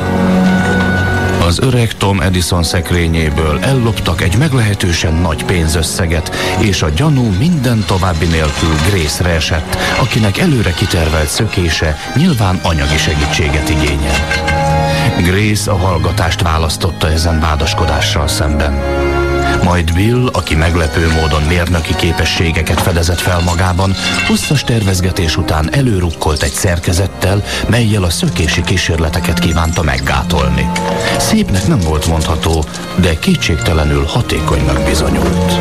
Az öreg Tom Edison szekrényéből elloptak egy meglehetősen nagy pénzösszeget, és a gyanú minden további nélkül Grace-re esett, akinek előre kitervelt szökése nyilván anyagi segítséget igényel. Grace a hallgatást választotta ezen vádaskodással szemben. Majd Bill, aki meglepő módon mérnöki képességeket fedezett fel magában, hosszas tervezgetés után előrukkolt egy szerkezettel, melyel a szökési kísérleteket kívánta meggátolni. Szépnek nem volt mondható, de kétségtelenül hatékonynak bizonyult.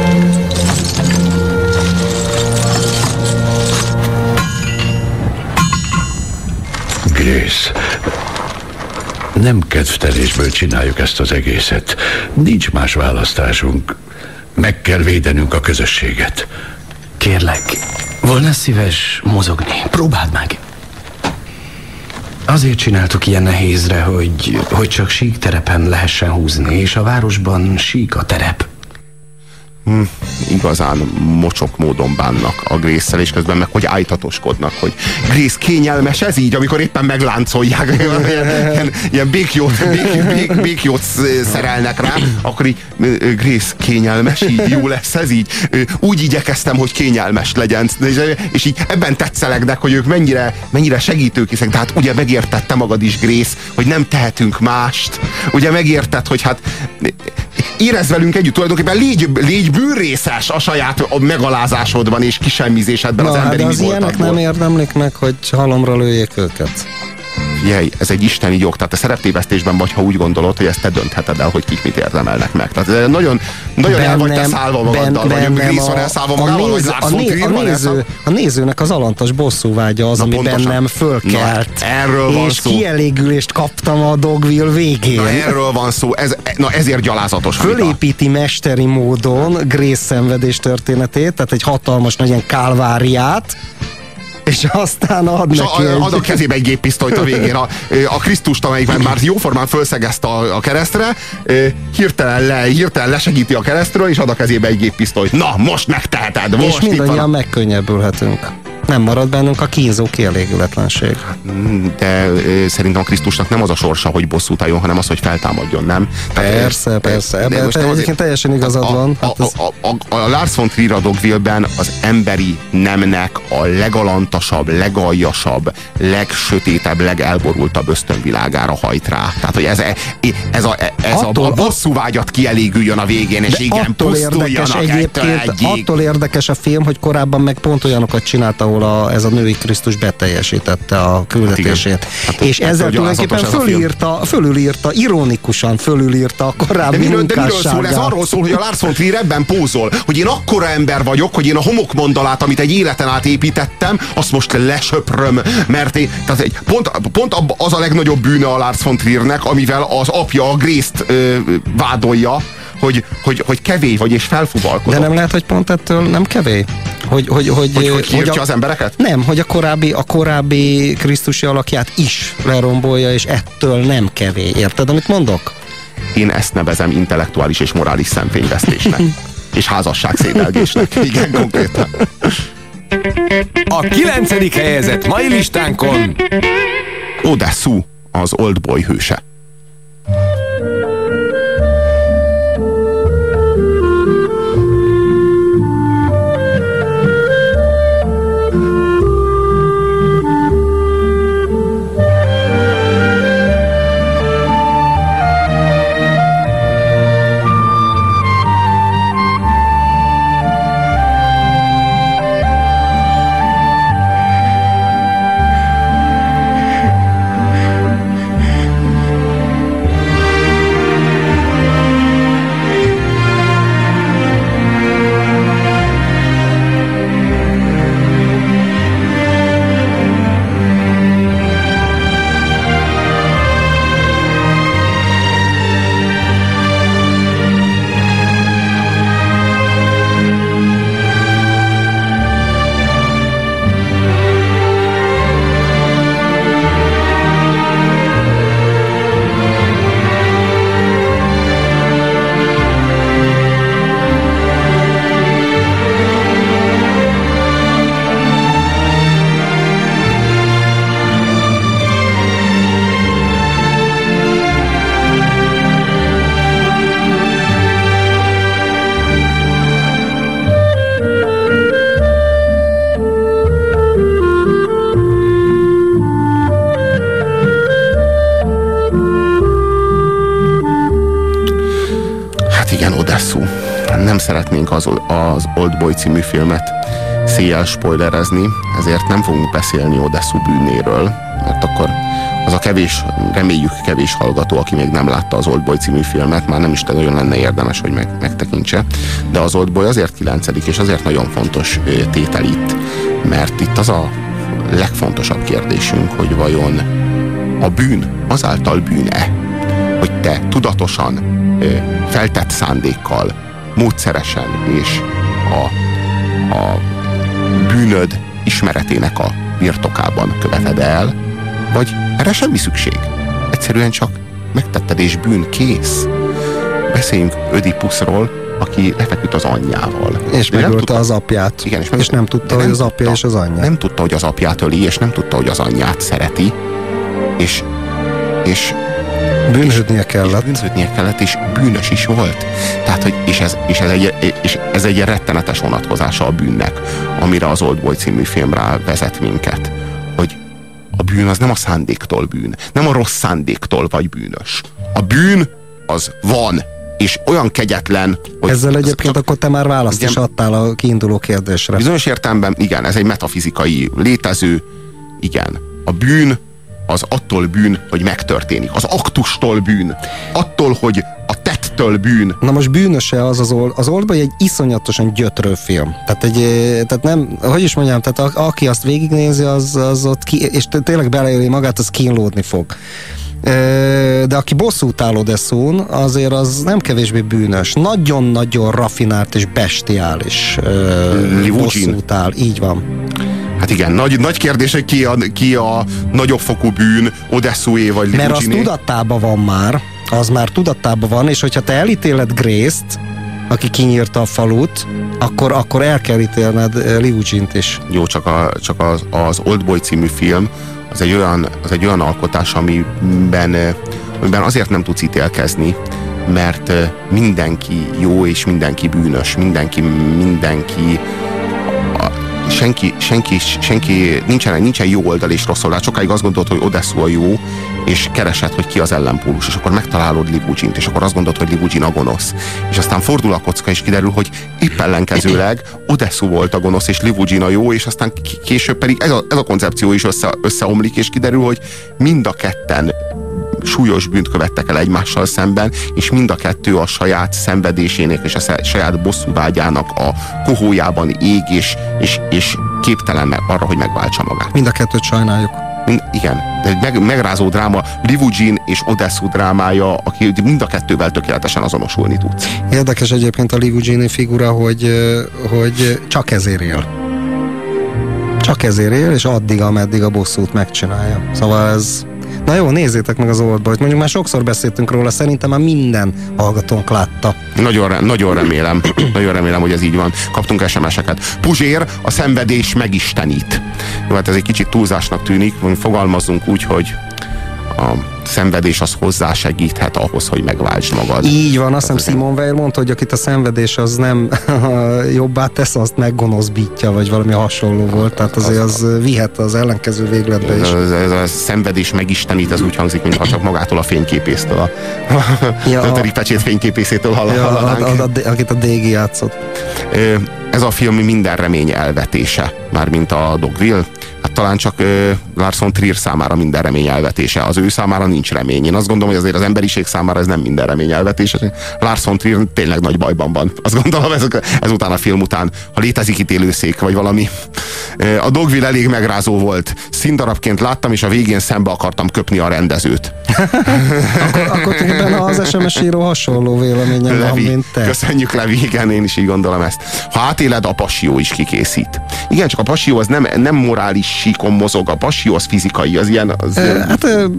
Grace, nem kedvtelésből csináljuk ezt az egészet. Nincs más választásunk. Meg kell védenünk a közösséget. Kérlek, volna szíves mozogni. Próbáld meg. Azért csináltuk ilyen nehézre, hogy, hogy csak sík terepen lehessen húzni, és a városban sík a terep. Hm, igazán mocsok módon bánnak a Grace-szel, és közben meg hogy ájtatoskodnak, hogy Grace kényelmes ez így, amikor éppen megláncolják, (laughs) ilyen, ilyen, ilyen békjót, bék, bék, békjót szerelnek rá, akkor így Grace kényelmes, így jó lesz ez így. Úgy igyekeztem, hogy kényelmes legyen, és így ebben tetszelegnek, hogy ők mennyire, mennyire segítőkészek, de hát ugye megértette magad is, Grace, hogy nem tehetünk mást. Ugye megérted, hogy hát érez velünk együtt, tulajdonképpen légy, légy bűnrészes a saját megalázásodban és kisemmizésedben Na, az emberi de az ilyenek nem érdemlik meg, hogy halomra lőjék őket. Figyelj, ez egy isteni jog, tehát a szereptévesztésben vagy, ha úgy gondolod, hogy ezt te döntheted el, hogy kik mit érdemelnek meg. Tehát nagyon, nagyon bennem, el vagy te szállva magaddal, ben, vagy Grész van elszállva magával, vagy a, né, a, néző, a nézőnek az alantas bosszú vágya az, Na, ami pontosan. bennem fölkelt. Na, erről van és szó. kielégülést kaptam a Dogville végén. Na, erről van szó, ez, na ezért gyalázatos. Fölépíti vita. mesteri módon Grész szenvedés történetét, tehát egy hatalmas nagy ilyen kálváriát, és aztán ad neki a, egy... Ad a kezébe egy géppisztolyt a végén. A, a Krisztust, amelyik már jóformán fölszegezte a, a keresztre, hirtelen, le, hirtelen lesegíti a keresztről, és ad a kezébe egy géppisztolyt. Na, most megteheted! Most és mindannyian megkönnyebbülhetünk nem marad bennünk a kínzó kielégületlenség. De szerintem a Krisztusnak nem az a sorsa, hogy bosszút álljon, hanem az, hogy feltámadjon, nem? Tehát, persze, persze. Ebben te egyébként teljesen igazad a, van. Hát a, a, a, a, a Lars von Trier a Dogville-ben az emberi nemnek a legalantasabb, legaljasabb, legsötétebb, legelborultabb ösztönvilágára hajt rá. Tehát, hogy ez, ez, a, ez attól, a, a bosszú vágyat kielégüljön a végén, és igen, attól érdekes egyébként, attól érdekes a film, hogy korábban meg pont olyanokat csinált, ahol a, ez a női Krisztus beteljesítette a küldetését. Hát hát, és hát, ezzel tulajdonképpen fölírta, fölülírta, ironikusan fölülírta a korábbi de miről, de miről szól? Ez arról szól, hogy a Lars von Trier ebben pózol, hogy én akkora ember vagyok, hogy én a homokmondalát, amit egy életen át építettem, azt most lesöpröm, mert én, tehát egy, pont, pont az a legnagyobb bűne a Lars von Triernek, amivel az apja a Grészt vádolja, hogy, hogy, hogy kevély vagy és felfuvalkodott. De nem lehet, hogy pont ettől nem kevély? Hogy, hogy, hogy, hogy, hogy, hogy a, az embereket? Nem, hogy a korábbi, a korábbi Krisztusi alakját is lerombolja, és ettől nem kevély. Érted, amit mondok? Én ezt nevezem intellektuális és morális szemfényvesztésnek. (laughs) és házasság szételgésnek. Igen, konkrétan. A kilencedik helyezett mai listánkon Odessu, az Oldboy hőse. Az, az Old című filmet széjjel spoilerezni, ezért nem fogunk beszélni Odessu bűnéről, mert akkor az a kevés, reméljük kevés hallgató, aki még nem látta az Old Boy című filmet, már nem is nagyon lenne érdemes, hogy meg, megtekintse. De az Old Boy azért kilencedik, és azért nagyon fontos tétel itt, mert itt az a legfontosabb kérdésünk, hogy vajon a bűn azáltal bűne, hogy te tudatosan, feltett szándékkal módszeresen és a, a bűnöd ismeretének a birtokában követed el, Vagy erre semmi szükség. Egyszerűen csak megtetted és bűn kész. Beszéljünk Ödipuszról, aki lefeküdt az anyjával. És megölte az apját. Igen, és, és nem tudta, hogy az apja tudta, és az anyja. Nem tudta, hogy az apját öli, és nem tudta, hogy az anyját szereti. És, és bűnhődnie kellett. Bűnhődnie kellett, és bűnös is volt. Tehát, hogy, és, ez, és, ez egy, és ez egy rettenetes vonatkozása a bűnnek, amire az Oldboy című film rá vezet minket. Hogy a bűn az nem a szándéktól bűn, nem a rossz szándéktól vagy bűnös. A bűn az van, és olyan kegyetlen, hogy... Ezzel egyébként az, akkor te már választ is adtál a kiinduló kérdésre. Bizonyos értelemben, igen, ez egy metafizikai létező, igen. A bűn az attól bűn, hogy megtörténik. Az aktustól bűn. Attól, hogy a tettől bűn. Na most bűnöse az az, old, az oldban egy iszonyatosan gyötrő film. Tehát, egy, tehát nem, hogy is mondjam, tehát a, aki azt végignézi, az, az ott ki, és tényleg beleéli magát, az kínlódni fog de aki bosszút áll Odeszún, azért az nem kevésbé bűnös. Nagyon-nagyon rafinált és bestiális bosszút áll. Így van. Hát igen, nagy, nagy kérdés, hogy ki a, ki a nagyobb fokú bűn, Odessué vagy Livucsiné. Mert az tudatában van már, az már tudatában van, és hogyha te elítéled Grace-t, aki kinyírta a falut, akkor, akkor el kell ítélned Liucint is. Jó, csak, a, csak az, az Oldboy című film, az egy olyan, az egy olyan alkotás, amiben, amiben azért nem tudsz ítélkezni, mert mindenki jó és mindenki bűnös, mindenki, mindenki senki, senki, senki nincsen, nincsen jó oldal és rossz oldal. Sokáig azt gondolod, hogy Odessu a jó, és keresed, hogy ki az ellenpólus, és akkor megtalálod Livugint, és akkor azt gondolod, hogy Livugin a gonosz. És aztán fordul a kocka, és kiderül, hogy épp ellenkezőleg Odessu volt a gonosz, és Livugin a jó, és aztán később pedig ez a, ez a koncepció is össze, összeomlik, és kiderül, hogy mind a ketten súlyos bűnt követtek el egymással szemben, és mind a kettő a saját szenvedésének és a saját bosszúvágyának a kohójában ég, és, és, és képtelen arra, hogy megváltsa magát. Mind a kettőt sajnáljuk. Mind, igen, egy meg, megrázó dráma, Livugin és Odessu drámája, aki mind a kettővel tökéletesen azonosulni tudsz. Érdekes egyébként a Livugini figura, hogy, hogy csak ezért él. Csak ezért él, és addig, ameddig a bosszút megcsinálja. Szóval ez Na jó, nézzétek meg az oldboyt. Mondjuk már sokszor beszéltünk róla, szerintem már minden hallgatónk látta. Nagyon, nagyon remélem, (clears throat) nagyon remélem, hogy ez így van. Kaptunk SMS-eket. Puzsér, a szenvedés megistenít. Jó, hát ez egy kicsit túlzásnak tűnik, fogalmazzunk úgy, hogy a szenvedés az hozzásegíthet ahhoz, hogy megváltsd magad. Így van, azt hiszem Simon Weil mondta, hogy akit a szenvedés az nem (laughs) jobbá tesz, azt meggonoszbítja, vagy valami hasonló volt, tehát azért az, az vihet az ellenkező végletbe is. Ez, ez a szenvedés megistenít, ez úgy hangzik, mintha csak magától a fényképésztől, a ja, (laughs) a pecsét fényképészétől hall, ja, hallanánk. A, a, a, akit a DG játszott. Ez a film minden remény elvetése, mármint a Dogville hát talán csak uh, Larson Trier számára minden remény elvetése. Az ő számára nincs remény. Én azt gondolom, hogy azért az emberiség számára ez nem minden remény elvetése. Larson Trier tényleg nagy bajban van. Azt gondolom ez, ezután a film után, ha létezik ítélőszék, vagy valami. A Dogville elég megrázó volt. Színdarabként láttam, és a végén szembe akartam köpni a rendezőt. (laughs) akkor, akkor az SMS író hasonló véleményem Levi, van, mint te. Köszönjük, Levi, igen, én is így gondolom ezt. Ha átéled, a passió is kikészít. Igen, csak a passió az nem, nem morális síkon mozog, a passió az fizikai, az ilyen... Az e, ilyen... Hát, e,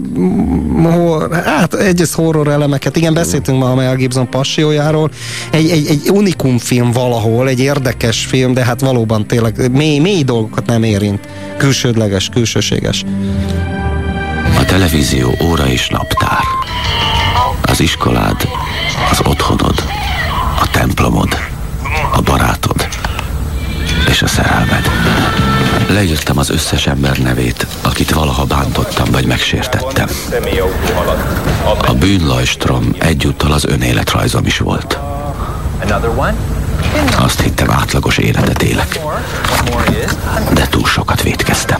hát egyrészt horror elemeket, igen, beszéltünk ma a Mel Gibson passiójáról, egy, egy, egy unikum film valahol, egy érdekes film, de hát valóban tényleg mély, mély dolgokat nem érint. Külsődleges, külsőséges. A televízió óra és naptár. Az iskolád, az otthonod, a templomod, a barátod és a szerelmed. Leírtam az összes ember nevét, akit valaha bántottam vagy megsértettem. A bűnlajstrom egyúttal az önéletrajzom is volt. Azt hittem átlagos életet élek. De túl sokat vétkeztem.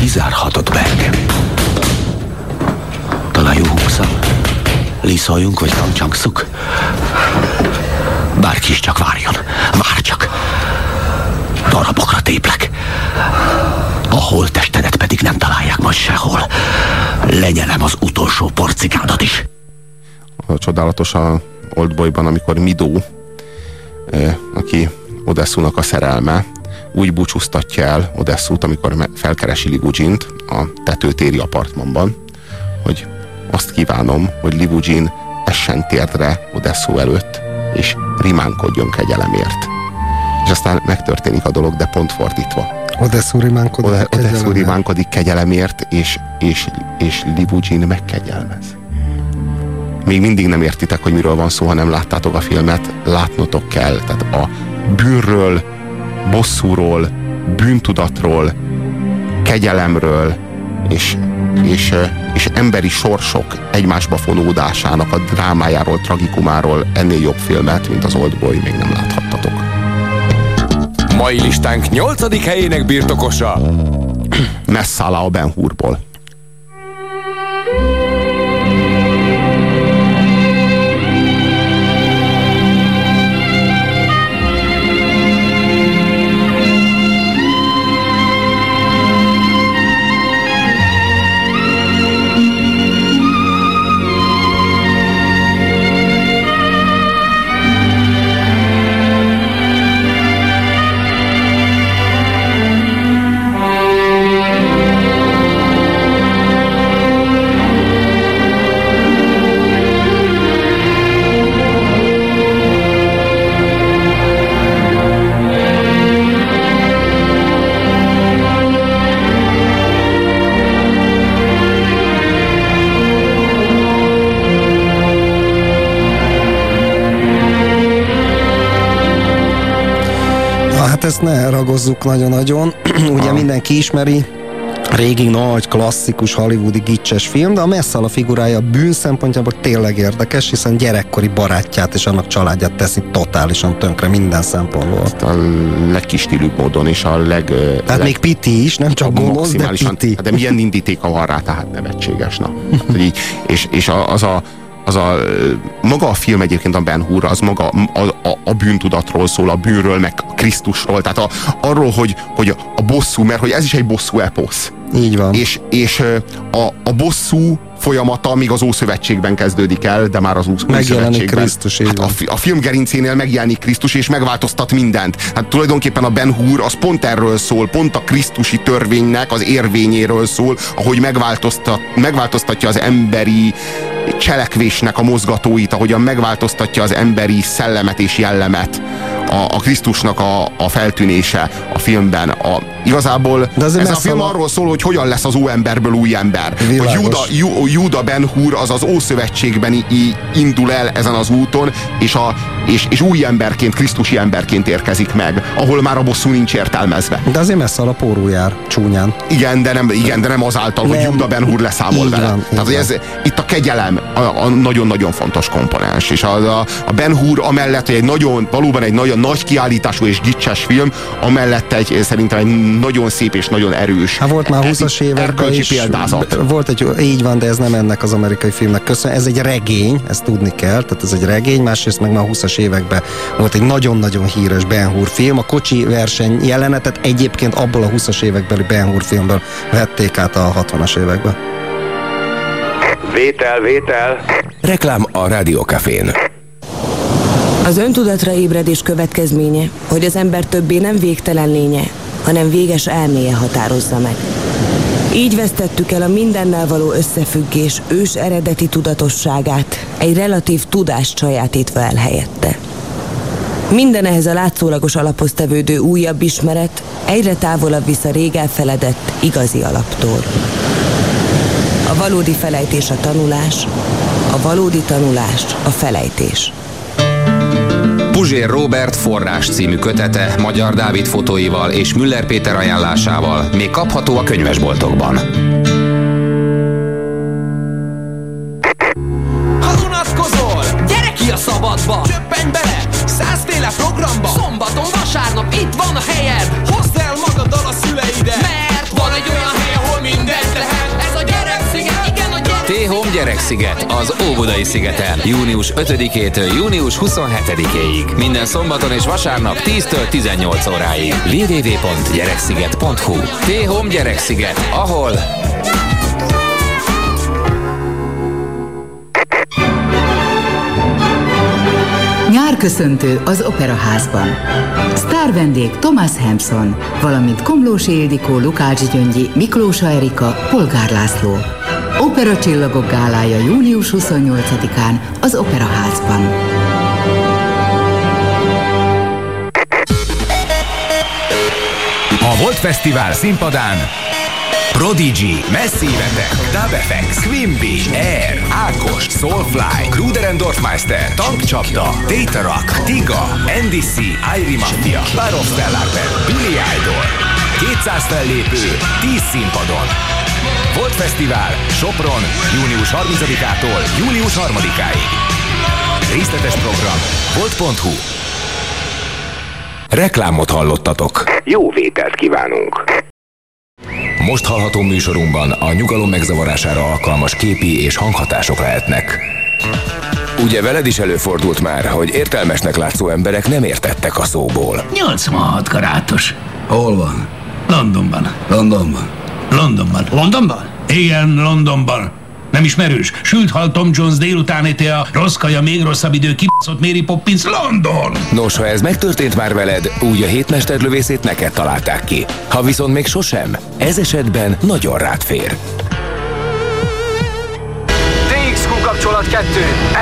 Kizárhatott be engem. Talán jó húszam. Liszoljunk, vagy kamcsankszuk? Bárki is csak várjon. Vár csak. Darabokra téplek. A holttestedet pedig nem találják majd sehol. Lenyelem az utolsó porcikádat is. A csodálatos a Oldboyban, amikor Midó, aki Odessunak a szerelme, úgy búcsúztatja el Odesszút, amikor felkeresi Ligugint a tetőtéri apartmanban, hogy azt kívánom, hogy Ligugin essen térdre Odesszó előtt, és rimánkodjon kegyelemért. És aztán megtörténik a dolog, de pont fordítva. Odesszú rimánkodik, Ode, Odesszú rimánkodik kegyelemért, és, és, és Libugin megkegyelmez. Még mindig nem értitek, hogy miről van szó, ha nem láttátok a filmet, látnotok kell. Tehát a bűnről, bosszúról, bűntudatról, kegyelemről, és, és, és emberi sorsok egymásba fonódásának a drámájáról, tragikumáról ennél jobb filmet, mint az Oldboy még nem láthattatok. Mai listánk 8. helyének birtokosa. (clears throat) Messala a Ben Hurból. Ezt ne ragozzuk nagyon-nagyon. (clears throat) Ugye mindenki ismeri, régi nagy, klasszikus hollywoodi gicses film, de a Messzal a figurája bűn szempontjából tényleg érdekes, hiszen gyerekkori barátját és annak családját teszi totálisan tönkre minden szempontból. A legkistílűbb módon és a leg... Tehát leg, még Piti is, nem csak gonosz, de Piti. Hát de milyen indítéka van rá, tehát nevetséges. Na. Hát, így, és, és az a az a, maga a film egyébként a Ben Hur, az maga a, a, a bűntudatról szól, a bűnről, meg Krisztusról, tehát a, arról, hogy, hogy a bosszú, mert hogy ez is egy bosszú eposz. Így van. És, és a, a bosszú folyamata még az Ószövetségben kezdődik el, de már az Ószövetségben. Krisztus, hát a, a film gerincénél megjelenik Krisztus, és megváltoztat mindent. Hát tulajdonképpen a Ben Hur az pont erről szól, pont a krisztusi törvénynek az érvényéről szól, ahogy megváltoztat, megváltoztatja az emberi cselekvésnek a mozgatóit, ahogyan megváltoztatja az emberi szellemet és jellemet a, a Krisztusnak a, a feltűnése a filmben. A, igazából De ez a film a... arról szól, hogy hogyan lesz az óemberből új ember. Világos. Hogy Júda, Jú, Júda Ben Hur az az Ószövetségben indul el ezen az úton, és, a, és, és új emberként, Krisztusi emberként érkezik meg, ahol már a bosszú nincs értelmezve. De azért messze a porú jár, csúnyán. Igen, de nem, igen, de nem azáltal, nem. hogy Júda Ben Hur leszámol vele. Van, Tehát, hogy ez, itt a kegyelem a, a nagyon-nagyon fontos komponens, és a, a, a Ben Hur amellett, hogy egy nagyon, valóban egy nagyon nagy kiállítású és gicses film, amellett egy szerintem egy nagyon szép és nagyon erős. Hát volt már 20-as években is. Példázat. Volt egy, így van, de ez nem ennek az amerikai filmnek köszön. Ez egy regény, ezt tudni kell, tehát ez egy regény, másrészt meg már 20-as években volt egy nagyon-nagyon híres Ben Hur film. A kocsi verseny jelenetet egyébként abból a 20-as évekbeli Ben Hur filmből vették át a 60-as években. Vétel, vétel. Reklám a Rádiókafén. Az öntudatra ébredés következménye, hogy az ember többé nem végtelen lénye, hanem véges elméje határozza meg. Így vesztettük el a mindennel való összefüggés ős eredeti tudatosságát, egy relatív tudást sajátítva el helyette. Minden ehhez a látszólagos alaphoz tevődő újabb ismeret egyre távolabb visz a rég elfeledett, igazi alaptól. A valódi felejtés a tanulás, a valódi tanulás a felejtés. Puzsér Robert forrás című kötete Magyar Dávid fotóival és Müller Péter ajánlásával még kapható a könyvesboltokban. Gyereksziget, az Óbudai szigeten. Június 5-től június 27-ig. Minden szombaton és vasárnap 10-től 18 óráig. www.gyereksziget.hu T-Home Gyereksziget, ahol Nyár Párköszöntő az Operaházban. Sztár vendég Thomas Hampson, valamint Komlósi Ildikó, Lukács Gyöngyi, Miklósa Erika, Polgár László. Opera Csillagok gálája július 28-án az Operaházban. A Volt Fesztivál színpadán Prodigy, Massive Attack, Dub FX, Quimby, Air, Ákos, Soulfly, Kruder Dorfmeister, Tankcsapda, Data Rock, Tiga, NDC, Irie Mafia, Bar of Stellar Band, Billy Idol. 200 fellépő, 10 színpadon. Volt Fesztivál, Sopron, június 30-ától július 3-áig. Részletes program volt.hu Reklámot hallottatok. Jó vételt kívánunk! Most hallható műsorunkban a nyugalom megzavarására alkalmas képi és hanghatások lehetnek. Ugye veled is előfordult már, hogy értelmesnek látszó emberek nem értettek a szóból. 86 karátos. Hol van? Londonban. Londonban? Londonban. Londonban? Igen, Londonban. Nem ismerős? Sült hal Tom Jones délután éte a rossz kaja, még rosszabb idő, kibaszott Mary Poppins, London! Nos, ha ez megtörtént már veled, úgy a hétmesterlövészét neked találták ki. Ha viszont még sosem, ez esetben nagyon rád fér. DXQ kapcsolat 2.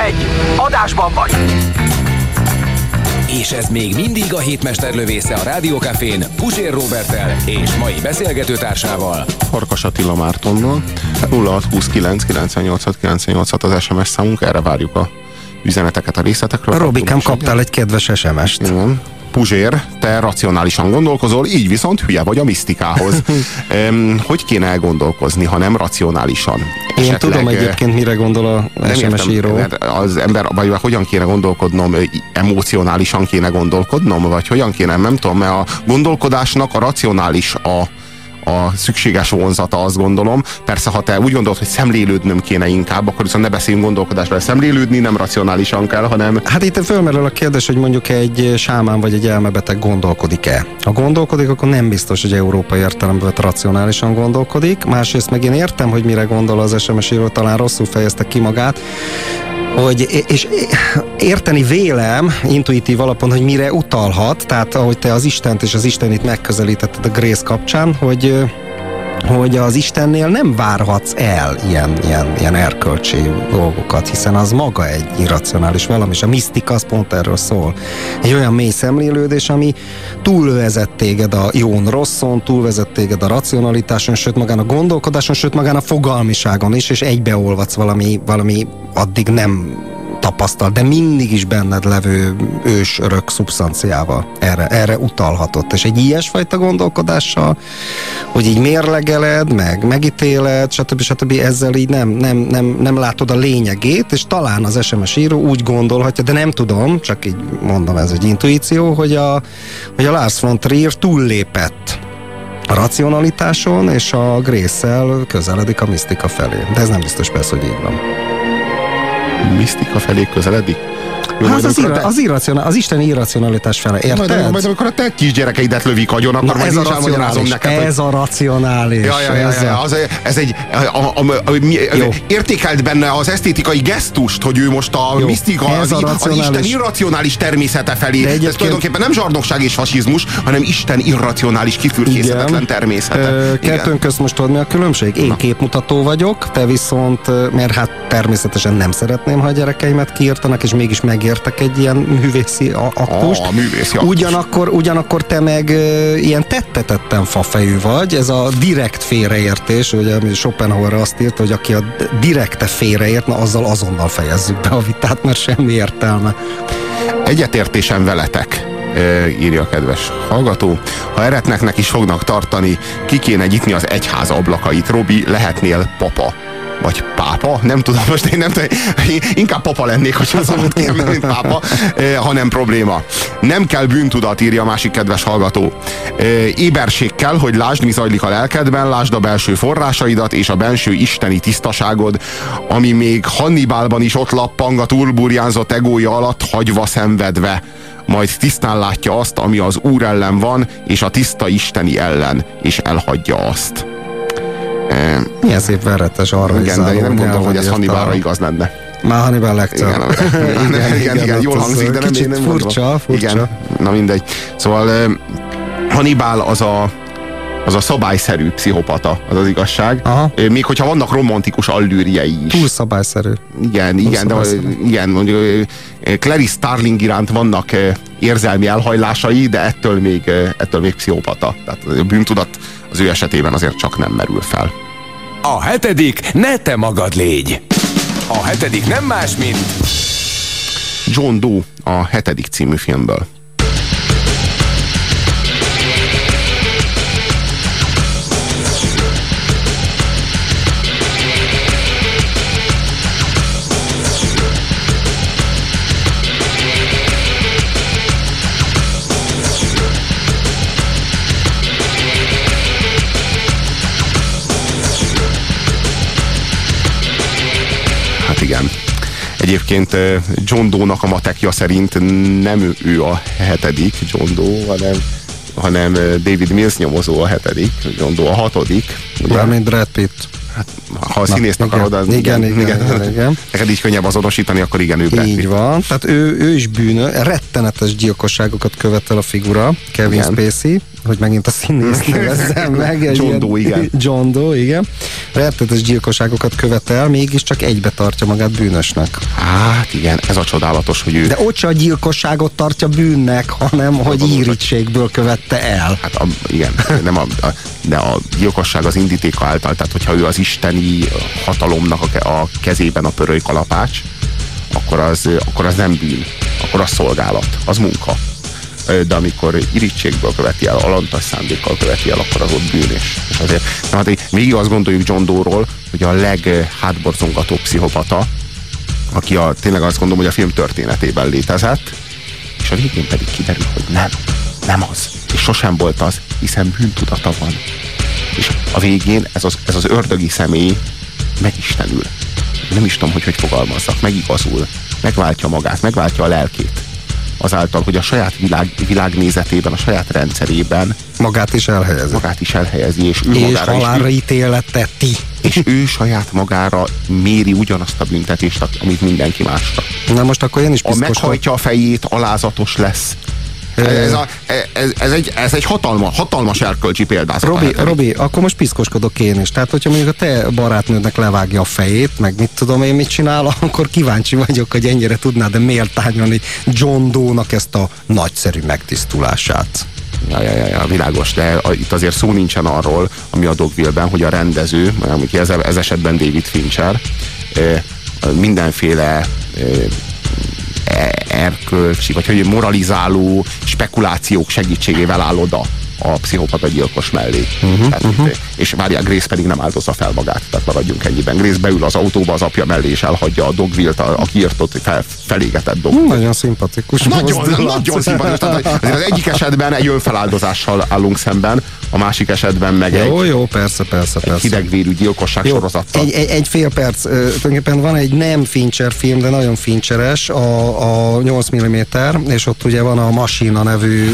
1. Adásban vagy. És ez még mindig a hétmesterlövésze a Rádiókafén Pusér Robertel és mai beszélgetőtársával. Farkas Attila Mártonnal. 0629 98 98 az SMS számunk, erre várjuk a üzeneteket a részletekről. Robikám kaptál egy kedves SMS-t. Igen. Puzsér, te racionálisan gondolkozol, így viszont hülye vagy a misztikához. (laughs) um, hogy kéne elgondolkozni, ha nem racionálisan? Én Esetleg, tudom egyébként, mire gondol a SMS értem, író. mert Az ember, vagy hogyan kéne gondolkodnom, emocionálisan kéne gondolkodnom, vagy hogyan kéne, nem tudom, mert a gondolkodásnak a racionális a a szükséges vonzata, azt gondolom. Persze, ha te úgy gondolod, hogy szemlélődnöm kéne inkább, akkor viszont ne beszéljünk gondolkodásról. Szemlélődni nem racionálisan kell, hanem... Hát itt fölmerül a kérdés, hogy mondjuk egy sámán vagy egy elmebeteg gondolkodik-e. Ha gondolkodik, akkor nem biztos, hogy európai értelemben racionálisan gondolkodik. Másrészt meg én értem, hogy mire gondol az SMS író, talán rosszul fejezte ki magát, hogy, és érteni vélem intuitív alapon, hogy mire utalhat, tehát ahogy te az Istent és az Istenit megközelítetted a Grace kapcsán, hogy hogy az Istennél nem várhatsz el ilyen, ilyen, ilyen erkölcsi dolgokat, hiszen az maga egy irracionális valami, és a misztika az pont erről szól. Egy olyan mély szemlélődés, ami túlvezet téged a jón rosszon, túlvezet téged a racionalitáson, sőt magán a gondolkodáson, sőt magán a fogalmiságon is, és egybeolvadsz valami, valami addig nem tapasztal, de mindig is benned levő ős örök szubstanciával. Erre, erre utalhatott. És egy ilyesfajta gondolkodással, hogy így mérlegeled, meg megítéled, stb. stb. ezzel így nem, nem, nem, nem látod a lényegét, és talán az SMS író úgy gondolhatja, de nem tudom, csak így mondom, ez egy intuíció, hogy a, hogy a Lars von Trier túllépett a racionalitáson, és a Grace-szel közeledik a misztika felé. De ez nem biztos persze, hogy így van misztika felé közeledik? Jó, hát az, irra, az, irracionál, az isteni irracionalitás fele, érted? Majd, majd amikor a te kisgyerekeidet lövik agyon, akkor Na, majd ez a racionális, neked, ez hogy... a racionális. Ja, ja, ja, ja, az, ez egy a, a, a, a, értékelt benne az esztétikai gesztust, hogy ő most a Jó, misztika, az, az Isten irracionális természete felé. De egyébként... Ez tulajdonképpen nem zsarnokság és fasizmus, hanem Isten irracionális kifürkészhetetlen természete. Ö, kettőnk közt most tudod mi a különbség? Én Na. képmutató vagyok, te viszont, mert hát természetesen nem szeretném, ha a gyerekeimet kiírtanak, és mégis meg megértek egy ilyen művészi aktust. A, művészi aktus. Ugyanakkor, ugyanakkor te meg ilyen tettetetten fafejű vagy, ez a direkt félreértés, ugye Schopenhauer azt írta, hogy aki a direkte félreért, na azzal azonnal fejezzük be a vitát, mert semmi értelme. Egyetértésem veletek írja a kedves hallgató. Ha eretneknek is fognak tartani, ki kéne nyitni az egyház ablakait. Robi, lehetnél papa vagy pápa, nem tudom, most én nem tudom, inkább papa lennék, hogyha szabad kérni, mint pápa, (laughs) ha nem probléma. Nem kell bűntudat, írja a másik kedves hallgató. Éberség kell, hogy lásd, mi zajlik a lelkedben, lásd a belső forrásaidat és a belső isteni tisztaságod, ami még Hannibálban is ott lappang a turburjánzott egója alatt hagyva szenvedve majd tisztán látja azt, ami az Úr ellen van, és a tiszta isteni ellen, és elhagyja azt. Milyen szép verretes arra Igen, de én nem gondolom, hogy ez Hannibalra igaz lenne. Már Hannibal Lecter. (laughs) Igen, igen, igen, igen, igen, jól hangzik, de nem, kicsit nem furcsa, furcsa. Igen, na mindegy. Szóval Hannibal az a az a szabályszerű pszichopata, az az igazság. Aha. Még hogyha vannak romantikus allűrjei is. Túl szabályszerű. Igen, igen, de szabályszerű. igen, mondjuk Clarice Starling iránt vannak érzelmi elhajlásai, de ettől még, ettől még pszichopata. Tehát a bűntudat az ő esetében azért csak nem merül fel. A hetedik ne te magad légy. A hetedik nem más, mint John Doe a hetedik című filmből. Igen. Egyébként John Doe-nak a matekja szerint nem ő- a hetedik John Doe, hanem, hanem David Mills nyomozó a hetedik, John Doe a hatodik. Ugye? Mármint Brad Pitt. Ha a igen, akarod, az igen, igen, igen, igen. (laughs) Neked így könnyebb azonosítani, akkor igen, ő Brad Pitt. Így van. Tehát ő, ő is bűnö, rettenetes gyilkosságokat követel a figura, Kevin Igen. Spacey, hogy megint a színész nevezzem meg. egy John Doe, igen. (laughs) John Doe, igen. Rettenetes gyilkosságokat követel, mégiscsak egybe tartja magát bűnösnek. Hát igen, ez a csodálatos, hogy ő... De ott a gyilkosságot tartja bűnnek, hanem hogy írítségből követte el. Hát a, igen, nem a, a, de a gyilkosság az indítéka által, tehát hogyha ő az isteni hatalomnak a, a kezében a pöröly kalapács, akkor az, akkor az nem bűn, akkor az szolgálat, az munka. De amikor irítségből követi el, alantas szándékkal követi el, akkor az ott bűn is. És azért, na, hát végig azt gondoljuk John Doe-ról, hogy a leghátborzongatóbb pszichopata, aki a, tényleg azt gondolom, hogy a film történetében létezett, és a végén pedig kiderül, hogy nem, nem az. És sosem volt az, hiszen bűntudata van. És a végén ez az, ez az ördögi személy megistenül. Nem is tudom, hogy hogy fogalmazzak. Megigazul. Megváltja magát, megváltja a lelkét. Azáltal, hogy a saját világ, világnézetében, a saját rendszerében Magát is elhelyezi. magát is elhelyezi, és ő És magára is halálra ítéleteti. és ő saját magára méri ugyanazt a büntetést, amit mindenki másra. Na most akkor én is A piszkos meghajtja a fejét, alázatos lesz. Ez, a, ez, ez, egy, ez egy hatalma, hatalmas erkölcsi példázat. Robi. Robi, akkor most piszkoskodok én is. Tehát, hogyha mondjuk a te barátnődnek levágja a fejét, meg mit tudom én mit csinál, (laughs) akkor kíváncsi vagyok, hogy ennyire tudnád de méltányolni John Doe-nak ezt a nagyszerű megtisztulását. Ja, ja, ja, ja, világos, de a, itt azért szó nincsen arról, ami a Dogville-ben, hogy a rendező, ami ez, ez esetben David Fincher, mindenféle erkölcsi, vagy hogy moralizáló spekulációk segítségével áll oda a pszichopata gyilkos mellé. Uh-huh, tehát, uh-huh. És várják, Grace pedig nem áldozza fel magát, tehát maradjunk ennyiben. Grace beül az autóba az apja mellé, és elhagyja a Dogville-t, a, a kiirtott, fel, felégetett. Hm, nagyon szimpatikus. Nagyon, nagyon szimpatikus. Tehát az egyik esetben egy önfeláldozással állunk szemben, a másik esetben meg Jó, egy, jó, persze, persze, egy persze. hidegvérű gyilkosság Jó, sorozattal. egy, egy, egy fél perc. Ö, Tulajdonképpen van egy nem Fincher film, de nagyon Fincheres, a, a 8 mm, és ott ugye van a Masina nevű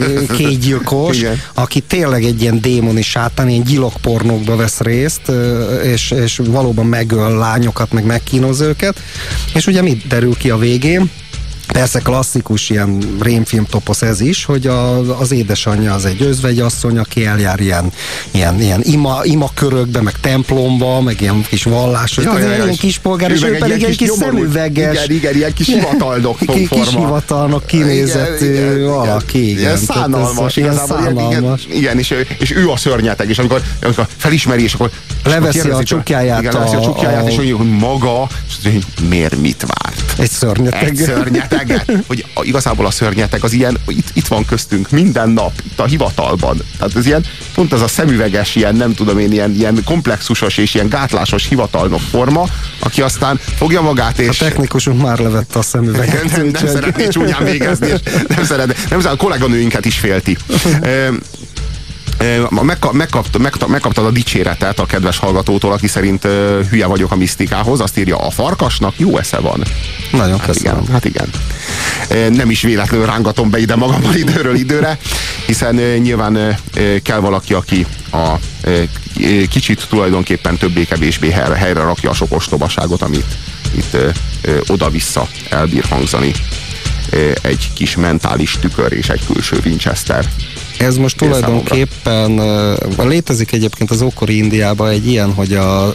ö, (laughs) kétgyilkos, Igen. aki tényleg egy ilyen démoni sátán, ilyen gyilokpornókba vesz részt, ö, és, és valóban megöl lányokat, meg megkínoz őket. És ugye mit derül ki a végén? Persze klasszikus ilyen rémfilm toposz ez is, hogy a, az édesanyja az egy özvegyasszony, aki eljár ilyen, ilyen, ilyen ima, ima körökbe, meg templomba, meg ilyen kis vallásos, Ja, ja, ja, ilyen kispolgár, és ő egy pedig ilyen egy kis kis szemüveges. igen, igen, ilyen kis hivataldok ki- Kis forma. hivatalnak kinézett valaki, igen. Ilyen Tehát ez szánalmas. Ilyen ilyen- szánalmas. Igen, igen és, és ő a szörnyeteg, és amikor, amikor felismeri, és akkor Leveszi a csukjáját Igen, leveszi a csukjáját, és hogy maga, és miért mit várt? Egy szörnyeteg. Egy szörnyeteget. Hogy a, igazából a szörnyeteg az ilyen, itt, itt van köztünk minden nap, itt a hivatalban. Tehát ez ilyen, pont az a szemüveges, ilyen nem tudom én, ilyen, ilyen komplexusos és ilyen gátlásos hivatalnok forma, aki aztán fogja magát A és... technikusunk már levette a szemüveget. nem, nem szeretné csúnyán végezni, és nem szeretné, nem a kolléganőinket is félti. (laughs) Ö, ö, Megka, megkapta, megkapta, megkaptad a dicséretet a kedves hallgatótól, aki szerint hülye vagyok a misztikához, azt írja, a farkasnak jó esze van. Nagyon Hát köszönöm. igen, hát igen. Nem is véletlenül rángatom be ide magammal időről időre, hiszen nyilván kell valaki, aki a kicsit tulajdonképpen többé-kevésbé helyre, helyre rakja a sok ostobaságot, amit itt oda-vissza elbír hangzani egy kis mentális tükör és egy külső Winchester. Ez most tulajdonképpen uh, létezik egyébként az ókori Indiában egy ilyen, hogy a, a,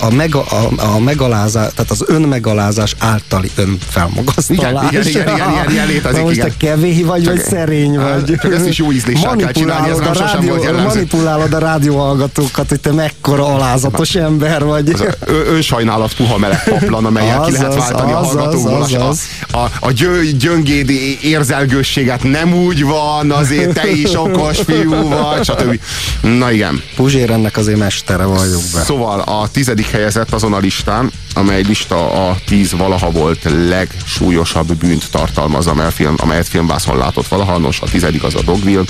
a, mega, a, a megalázás, tehát az önmegalázás általi önfelmagasztalás. Igen, igen, igen, igen, igen, igen létezik, most igen. te kevély vagy, Csak- vagy szerény vagy. csak ezt is jó ízléssel kell csinálni, ez nem a sosem rádió, volt jellemző. Manipulálod a rádióhallgatókat, hogy te mekkora alázatos ember vagy. Az önsajnálat puha meleg paplan, amelyel ki lehet váltani a azaz, hallgatókból. A- azaz. A, a, a gyö, gyöngéd érzelgősséget nem úgy van, azért te is okos fiú vagy, stb. Na igen. Puzsér ennek azért mestere valljuk be. Szóval a tizedik helyezett azon a listán, amely lista a tíz valaha volt legsúlyosabb bűnt tartalmaz, amely film, amelyet filmvászon látott valaha. Nos, a tizedik az a Dogville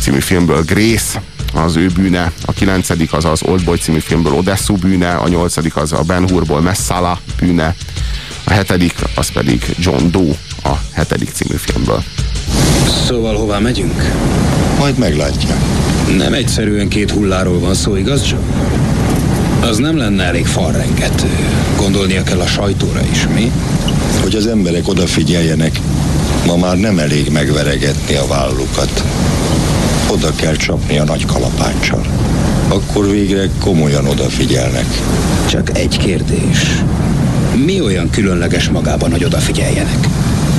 című filmből Grace, az ő bűne, a kilencedik az az Oldboy című filmből Odessu bűne, a nyolcadik az a Ben Hurból Messala bűne, a hetedik az pedig John Doe a hetedik című filmből. Szóval hová megyünk? Majd meglátja. Nem egyszerűen két hulláról van szó, igaz, John? Az nem lenne elég falrengető. Gondolnia kell a sajtóra is, mi? Hogy az emberek odafigyeljenek, ma már nem elég megveregetni a vállukat. Oda kell csapni a nagy kalapáccsal. Akkor végre komolyan odafigyelnek. Csak egy kérdés. Mi olyan különleges magában, hogy odafigyeljenek?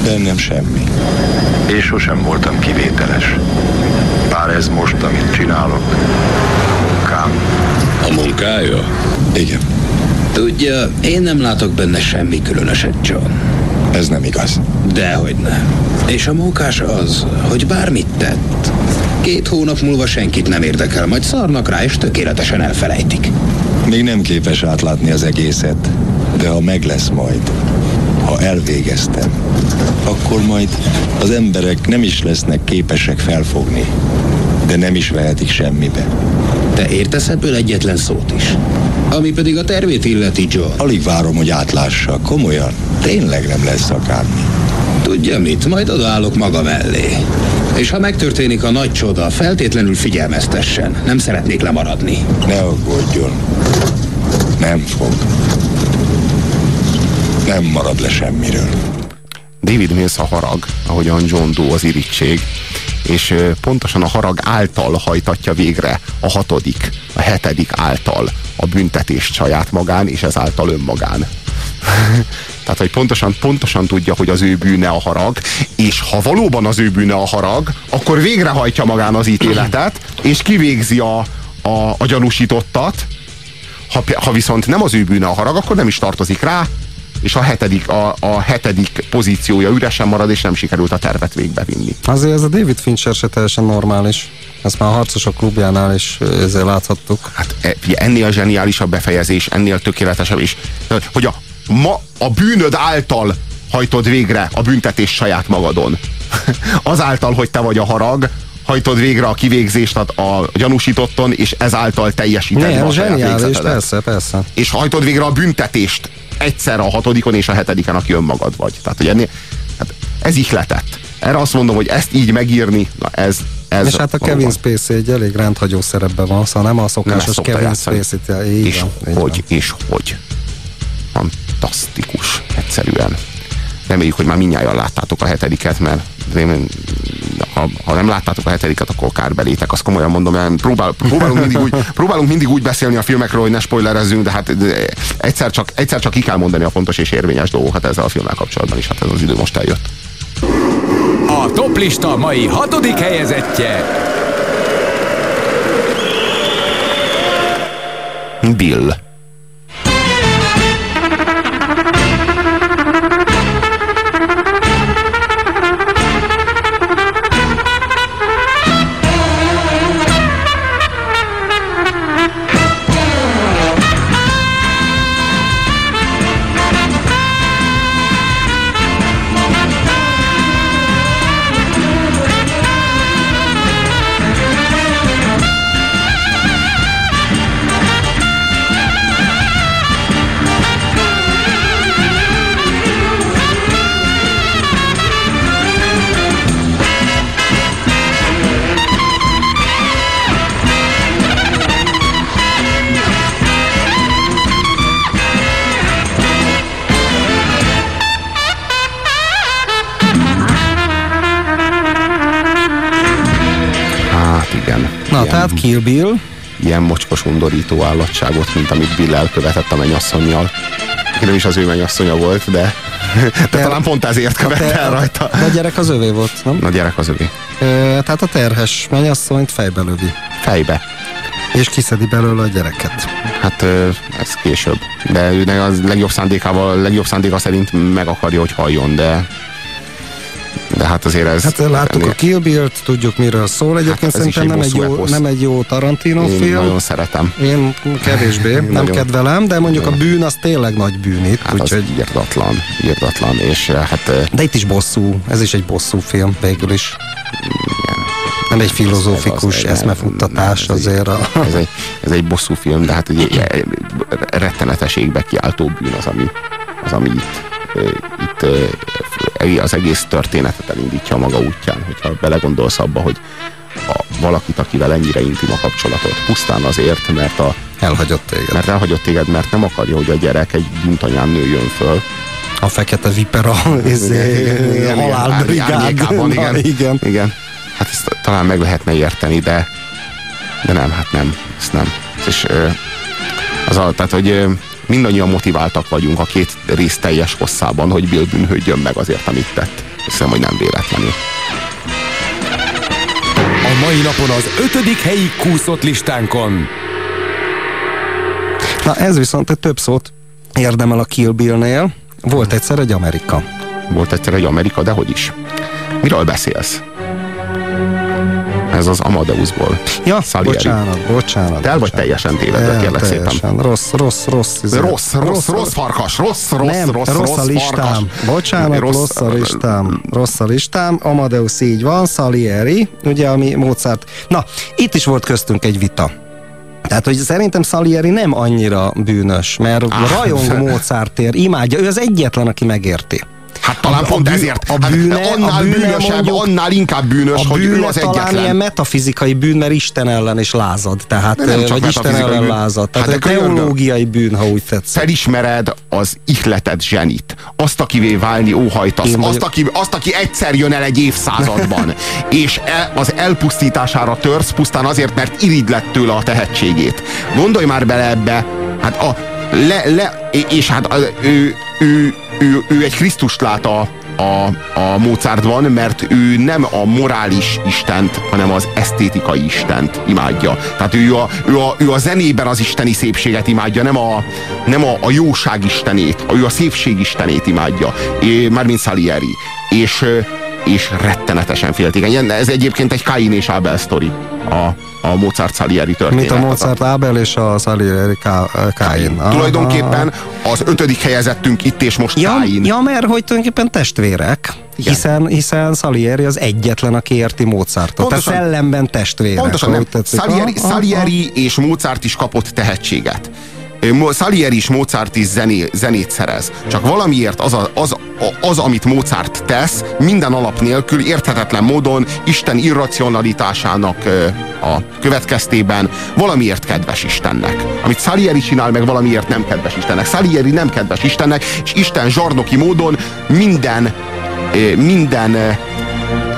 Bennem semmi. Én sosem voltam kivételes. Bár ez most, amit csinálok, a munkám. A munkája? Igen. Tudja, én nem látok benne semmi különöset, John. Ez nem igaz. Dehogy nem. És a mókás az, hogy bármit tett. Két hónap múlva senkit nem érdekel, majd szarnak rá, és tökéletesen elfelejtik. Még nem képes átlátni az egészet, de ha meg lesz majd, ha elvégeztem, akkor majd az emberek nem is lesznek képesek felfogni, de nem is vehetik semmibe. Te értesz ebből egyetlen szót is? Ami pedig a tervét illeti, John. Alig várom, hogy átlássa. Komolyan, tényleg nem lesz akármi. Tudja mit, majd odaállok maga mellé. És ha megtörténik a nagy csoda, feltétlenül figyelmeztessen. Nem szeretnék lemaradni. Ne aggódjon. Nem fog. Nem marad le semmiről. David Mills a harag, ahogyan John Doe az irítség, és pontosan a harag által hajtatja végre a hatodik, a hetedik által a büntetést saját magán, és ezáltal önmagán. (laughs) Tehát, hogy pontosan, pontosan tudja, hogy az ő bűne a harag, és ha valóban az ő bűne a harag, akkor végrehajtja magán az ítéletet, és kivégzi a, a, a gyanúsítottat, ha, ha viszont nem az ő bűne a harag, akkor nem is tartozik rá, és a hetedik, a, a hetedik pozíciója üresen marad, és nem sikerült a tervet végbevinni. Azért ez a David Fincher se teljesen normális. Ezt már a harcosok klubjánál is ezzel láthattuk. Hát e, ennél zseniálisabb befejezés, ennél tökéletesebb, és hogy a, ma a bűnöd által hajtod végre a büntetés saját magadon. (laughs) Azáltal, hogy te vagy a harag, hajtod végre a kivégzést a, a gyanúsítotton, és ezáltal teljesíted Nem, a zseniális, persze, persze. És hajtod végre a büntetést egyszerre a hatodikon és a hetediken, aki önmagad vagy. Tehát, hogy ennél, hát ez ihletett. Erre azt mondom, hogy ezt így megírni, na ez, ez És hát a valóban- Kevin Spacey egy elég rendhagyó szerepben van, szóval nem a Nem szokásos szokta Kevin. Spacey-t. És van, hogy, és hogy. Fantasztikus, egyszerűen. Reméljük, hogy már mindnyájan láttátok a hetediket, mert én, ha, ha nem láttátok a hetediket, akkor kár belétek. Azt komolyan mondom, mert próbál, próbálunk, mindig úgy, próbálunk mindig úgy beszélni a filmekről, hogy ne spoilerezzünk, de hát de egyszer csak, egyszer csak ki kell mondani a fontos és érvényes dolgokat ezzel a filmmel kapcsolatban is. Hát ez az idő most eljött. A toplista mai hatodik helyezettje Bill. Kill Bill. Ilyen mocskos undorító állatságot, mint amit Bill elkövetett a mennyasszonyjal. Nem is az ő mennyasszonya volt, de, de ter, talán pont ezért követte el rajta. De a gyerek az övé volt, nem? A gyerek az övé. E, tehát a terhes mennyasszonyt fejbe lövi. Fejbe. És kiszedi belőle a gyereket. Hát ez később. De ő az legjobb szándékával, legjobb szándéka szerint meg akarja, hogy halljon, de de hát azért ez... Hát láttuk ennél... a Kill Bill-t, tudjuk miről szól. Egyébként hát szerintem egy nem, egy jó, nem egy jó Tarantino Én film. nagyon szeretem. Én kevésbé, Én nem nagyon... kedvelem, de mondjuk a bűn az tényleg nagy bűn itt. Hát úgyhogy... az írdatlan, írdatlan, és hát... De itt is bosszú, ez is egy bosszú film végül is. Igen. Nem egy filozófikus eszmefuttatás azért. A... Ez, egy, ez egy bosszú film, de hát egy, egy rettenetes égbe kiáltó bűn az, ami, az, ami itt, itt az egész történetet elindítja maga útján, hogyha belegondolsz abba, hogy a valakit, akivel ennyire intim a kapcsolatot, pusztán azért, mert a elhagyott téged. Mert elhagyott téged, mert nem akarja, hogy a gyerek egy bűntanyán nőjön föl. A fekete vipera, halálbrigád. Igen, igen. igen. Hát ezt talán meg lehetne érteni, de, de nem, hát nem, ezt nem. És az tehát, hogy mindannyian motiváltak vagyunk a két rész teljes hosszában, hogy Bill bűnhődjön meg azért, amit tett. Hiszem, hogy nem véletlenül. A mai napon az ötödik helyi kúszott listánkon. Na ez viszont egy több szót érdemel a Kill Bill-nél. Volt egyszer egy Amerika. Volt egyszer egy Amerika, de hogy is? Miről beszélsz? Ez az Amadeusból. Ja, Salieri. bocsánat, bocsánat. Te el vagy teljesen tévedve, kérlek szépen. Rossz, rossz, rossz. Rossz, rossz, rossz, rossz farkas, rossz, rossz, nem, rossz, rossz, a listám. Farkas. Bocsánat, rossz, rossz a listám. Rossz a listám. Amadeus így van, Salieri, ugye, ami Mozart. Na, itt is volt köztünk egy vita. Tehát, hogy szerintem Salieri nem annyira bűnös, mert ah, rajong Mozartért, imádja, ő az egyetlen, aki megérti. Hát talán a, pont a bűn, ezért. A hát bűne, hát annál a bűne bűnösebb, mondjuk, annál inkább bűnös, hogy ő az talán egyetlen. ilyen metafizikai bűn, mert Isten ellen is lázad. Tehát, nem vagy Isten ellen bűn. lázad. Tehát hát teológiai bűn, ha úgy tetszik. Felismered az ihletet zsenit. Azt, akivé válni óhajtasz. Azt aki, azt, aki egyszer jön el egy évszázadban. (laughs) és el, az elpusztítására törsz pusztán azért, mert irigy tőle a tehetségét. Gondolj már bele ebbe. Hát a, le, le, és hát ő, ő, ő, ő egy Krisztust lát a, a, a Mozartban, mert ő nem a morális istent, hanem az esztétikai istent imádja. Tehát ő a, ő a, ő a zenében az isteni szépséget imádja, nem a, nem a, a jóság istenét, ő a szépség istenét imádja, é, mármint Salieri. És, és rettenetesen féltékeny. Ez egyébként egy Kain és Abel sztori. A, a Mozart Salieri történet. Mint a Mozart Abel és a Salieri Kain. Ah, Tulajdonképpen az ötödik helyezettünk itt és most ja, Kain. Ja, mert hogy tulajdonképpen testvérek. Igen. Hiszen, hiszen Salieri az egyetlen, aki érti Mozartot. Pontosan, Tehát szellemben testvérek. Pontosan nem. Salieri, Salieri és Mozart is kapott tehetséget. Salieri is Mozart is zené, zenét szerez. Csak valamiért az, a, az, az, amit Mozart tesz, minden alap nélkül érthetetlen módon Isten irracionalitásának a következtében valamiért kedves Istennek. Amit Salieri csinál, meg valamiért nem kedves Istennek. Salieri nem kedves Istennek, és Isten zsarnoki módon minden minden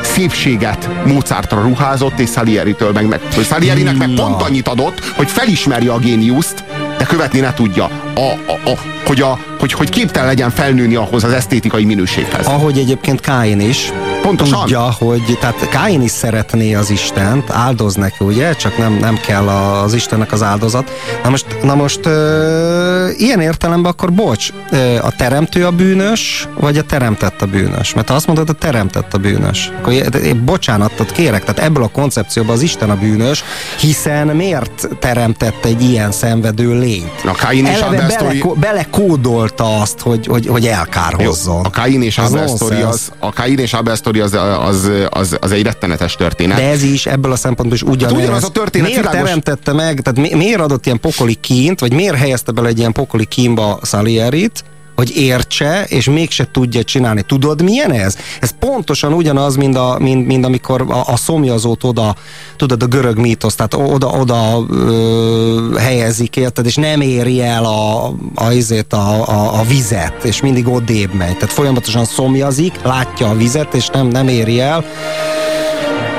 szépséget Mozartra ruházott, és Salieri-től meg, meg Salierinek meg pont annyit adott, hogy felismerje a géniuszt, de követni ne tudja. A, a, a, hogy, a, hogy, hogy képtelen legyen felnőni ahhoz az esztétikai minőséghez. Ahogy egyébként Káin is. Pontosan. Tudja, hogy tehát Káin is szeretné az Istent, áldoz neki, ugye? Csak nem, nem kell az Istennek az áldozat. Na most, na most ö, ilyen értelemben akkor bocs, ö, a teremtő a bűnös, vagy a teremtett a bűnös? Mert ha azt mondod, a teremtett a bűnös, akkor én bocsánatot kérek, tehát ebből a koncepcióban az Isten a bűnös, hiszen miért teremtett egy ilyen szenvedő lényt? A Káin és Eleve bele, belekódolta azt, hogy, hogy, hogy elkárhozzon. Jó, a Káin és Abel sztori az, a Káin és Abel sztori az, az, az, az, egy rettenetes történet. De ez is ebből a szempontból is ugyanez. Hát ugyanaz a történet. Miért világos... teremtette meg, tehát mi, miért adott ilyen pokoli kint, vagy miért helyezte bele egy ilyen pokoli kínba Salierit, hogy értse, és mégse tudja csinálni. Tudod, milyen ez? Ez pontosan ugyanaz, mint, a, mint, mint amikor a, a szomjazót oda, tudod, a görög mítosz, tehát oda, oda ö, helyezik, érted, és nem éri el a, a, a, a, a vizet, és mindig odébb megy. Tehát folyamatosan szomjazik, látja a vizet, és nem, nem éri el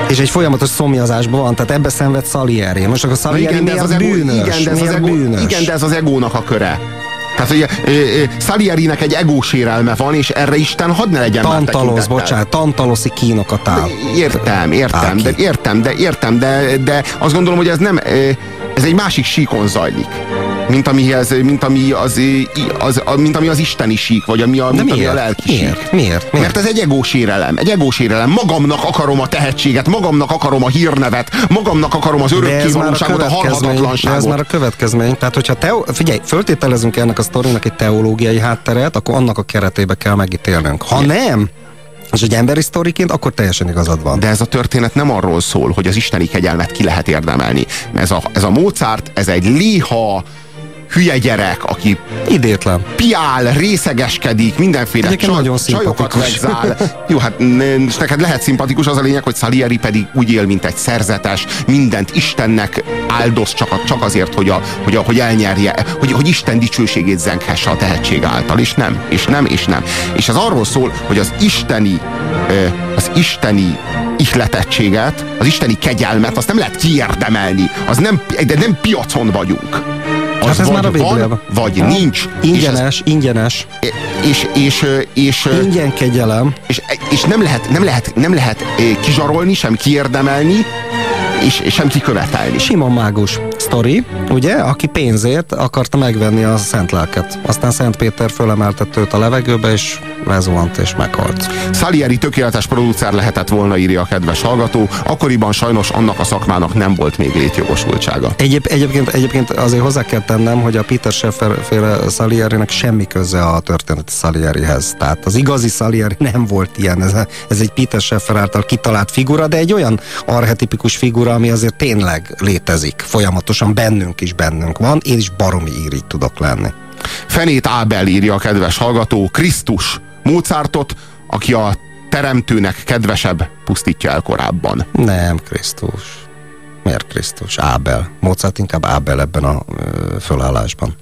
És egy folyamatos szomjazásban van, tehát ebbe szenved Salieri. Most akkor Salieri igen, miért az bűnös? igen, de ez az miért ego, bűnös? igen, de ez az egónak a köre. Tehát ugye Salierinek egy egósérelme van, és erre Isten hadd ne legyen Tantalosz, bocsánat, Tantaloszi kínokat áll. Értem, értem, de értem, de értem, de, de azt gondolom, hogy ez nem, ez egy másik síkon zajlik. Mint ami, ez, mint, ami az, az, az, mint ami az isteni sík, vagy ami a, mint ami a miért? lelki Miért? sík. Miért? Miért? Mert ez egy egósérelem, egy egósérelem. Magamnak akarom a tehetséget, magamnak akarom a hírnevet, magamnak akarom az a örökkévalóságot, a következmény, de ez halhatatlanságot. már a következmény. Tehát, hogyha teo, figyelj, föltételezünk ennek a sztorinak egy teológiai hátteret, akkor annak a keretébe kell megítélnünk. Ha nem, és egy emberi sztoriként, akkor teljesen igazad van. De ez a történet nem arról szól, hogy az isteni kegyelmet ki lehet érdemelni. Ez a, ez a Mozart, ez egy léha, hülye gyerek, aki idétlen. piál, részegeskedik, mindenféle Egyébként csaj, nagyon csajokat vegzál. Jó, hát és neked lehet szimpatikus, az a lényeg, hogy Salieri pedig úgy él, mint egy szerzetes, mindent Istennek áldoz csak, csak azért, hogy, a, hogy, a, hogy elnyerje, hogy, hogy Isten dicsőségét zenghesse a tehetség által, és nem, és nem, és nem. És ez arról szól, hogy az isteni, az isteni ihletettséget, az isteni kegyelmet, azt nem lehet kiérdemelni, az nem, de nem piacon vagyunk. Az Hát ez vagy már a van, Bibliában. vagy Hát, nincs. Ingyenes, ingyenes. És, és, és, Ingyen kegyelem. És, és nem lehet, nem lehet, nem lehet eh, kizsarolni, sem kiérdemelni, és, és sem kikövetelni. Simon Mágus sztori, ugye, aki pénzért akarta megvenni a Szent Lelket. Aztán Szent Péter fölemeltette őt a levegőbe, és lezuhant, és meghalt. Salieri tökéletes producer lehetett volna, írja a kedves hallgató. Akkoriban sajnos annak a szakmának nem volt még létjogosultsága. Egyéb, egyébként, egyébként azért hozzá kell tennem, hogy a Peter Schaffer féle Salierinek semmi köze a történeti Salierihez. Tehát az igazi Salieri nem volt ilyen. Ez, ez egy Peter Schaffer által kitalált figura, de egy olyan archetipikus figura, ami azért tényleg létezik. Folyamatosan bennünk is bennünk van. Én is baromi írig tudok lenni. Fenét Ábel írja a kedves hallgató, Krisztus Mozartot, aki a teremtőnek kedvesebb, pusztítja el korábban. Nem, Krisztus. Miért Krisztus? Ábel. Mozart inkább Ábel ebben a ö, fölállásban.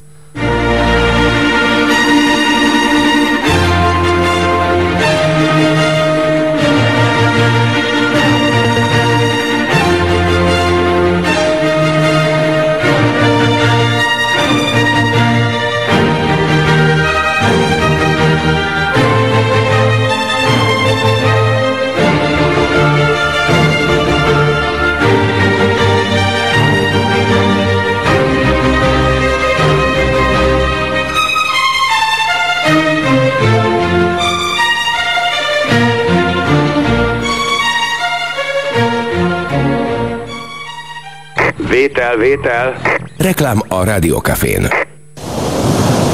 Vétel, vétel. Reklám a Rádiókafén.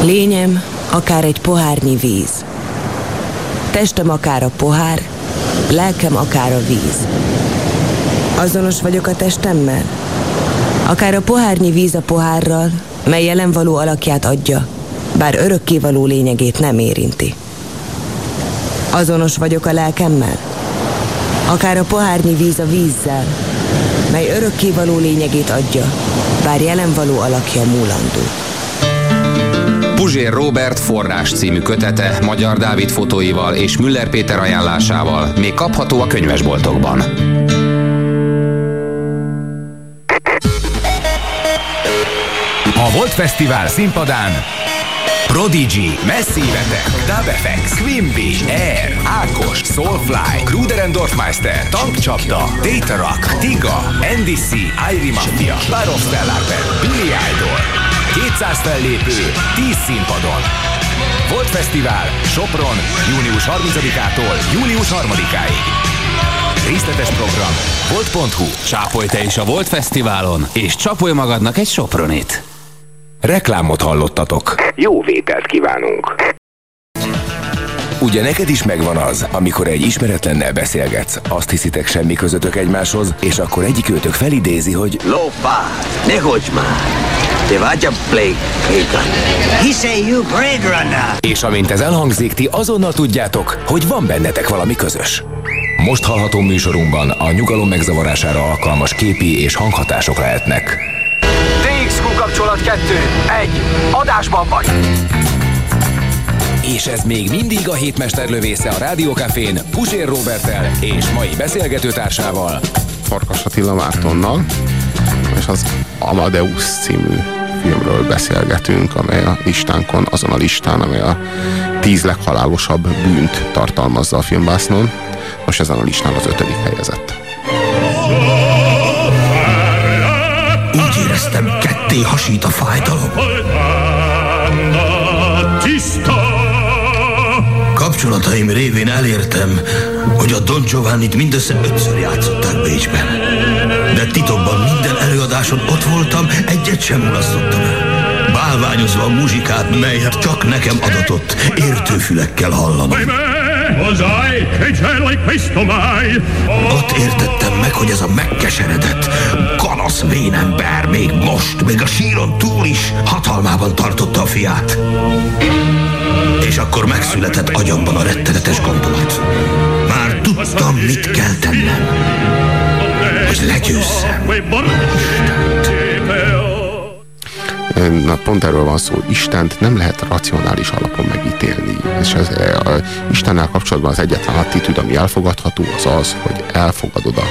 Lényem, akár egy pohárnyi víz. Testem akár a pohár, lelkem akár a víz. Azonos vagyok a testemmel? Akár a pohárnyi víz a pohárral, mely jelen való alakját adja, bár örökkévaló lényegét nem érinti. Azonos vagyok a lelkemmel? Akár a pohárnyi víz a vízzel, mely örökkévaló lényegét adja, bár jelen való alakja múlandó. Puzsér Robert forrás című kötete Magyar Dávid fotóival és Müller Péter ajánlásával még kapható a könyvesboltokban. A Volt Fesztivál színpadán Prodigy, Attack, Dub FX, Quimby, Air, Ákos, Soulfly, Kruder and Dorfmeister, Tankcsapda, Data Rock, Tiga, NDC, Irie Mafia, Bar of Stellar Band, Billy Idol. 200 fellépő, 10 színpadon. Volt Fesztivál, Sopron, június 30-ától július 3-áig. Részletes program volt.hu Csápolj te is a Volt Fesztiválon, és csapolj magadnak egy Sopronit. Reklámot hallottatok. Jó vételt kívánunk. Ugye neked is megvan az, amikor egy ismeretlennel beszélgetsz, azt hiszitek semmi közöttök egymáshoz, és akkor egyik őtök felidézi, hogy Lópá, ne hogy már! Te vagy a Blake. He say you Blade Runner. és amint ez elhangzik, ti azonnal tudjátok, hogy van bennetek valami közös. Most hallható műsorunkban a nyugalom megzavarására alkalmas képi és hanghatások lehetnek. TXQ kapcsolat 2. 1. Adásban vagy. És ez még mindig a hétmester lövésze a Rádiókafén Pusér Robertel és mai beszélgetőtársával Farkas Attila Mártonnal, és az Amadeus című filmről beszélgetünk, amely a listánkon, azon a listán, amely a tíz leghalálosabb bűnt tartalmazza a filmbásznon. Most ezen a listán az ötödik helyezett. Úgy éreztem, ketté hasít a fájdalom. Kapcsolataim révén elértem, hogy a Don Giovanni-t mindössze ötször játszották Bécsben. De titokban minden előadáson ott voltam, egyet sem mulasztottam el. Bálványozva a muzsikát, melyet csak nekem adatott, értőfülekkel hallanom. Ott értettem meg, hogy ez a megkeseredett, kanasz vénember még most, még a síron túl is hatalmában tartotta a fiát. És akkor megszületett agyamban a rettenetes gondolat. Már tudtam, mit kell tennem, hogy legyőzzem. Na, pont erről van szó. Istent nem lehet racionális alapon megítélni. És ez, a, Istennel kapcsolatban az egyetlen attitűd, ami elfogadható, az az, hogy elfogadod a,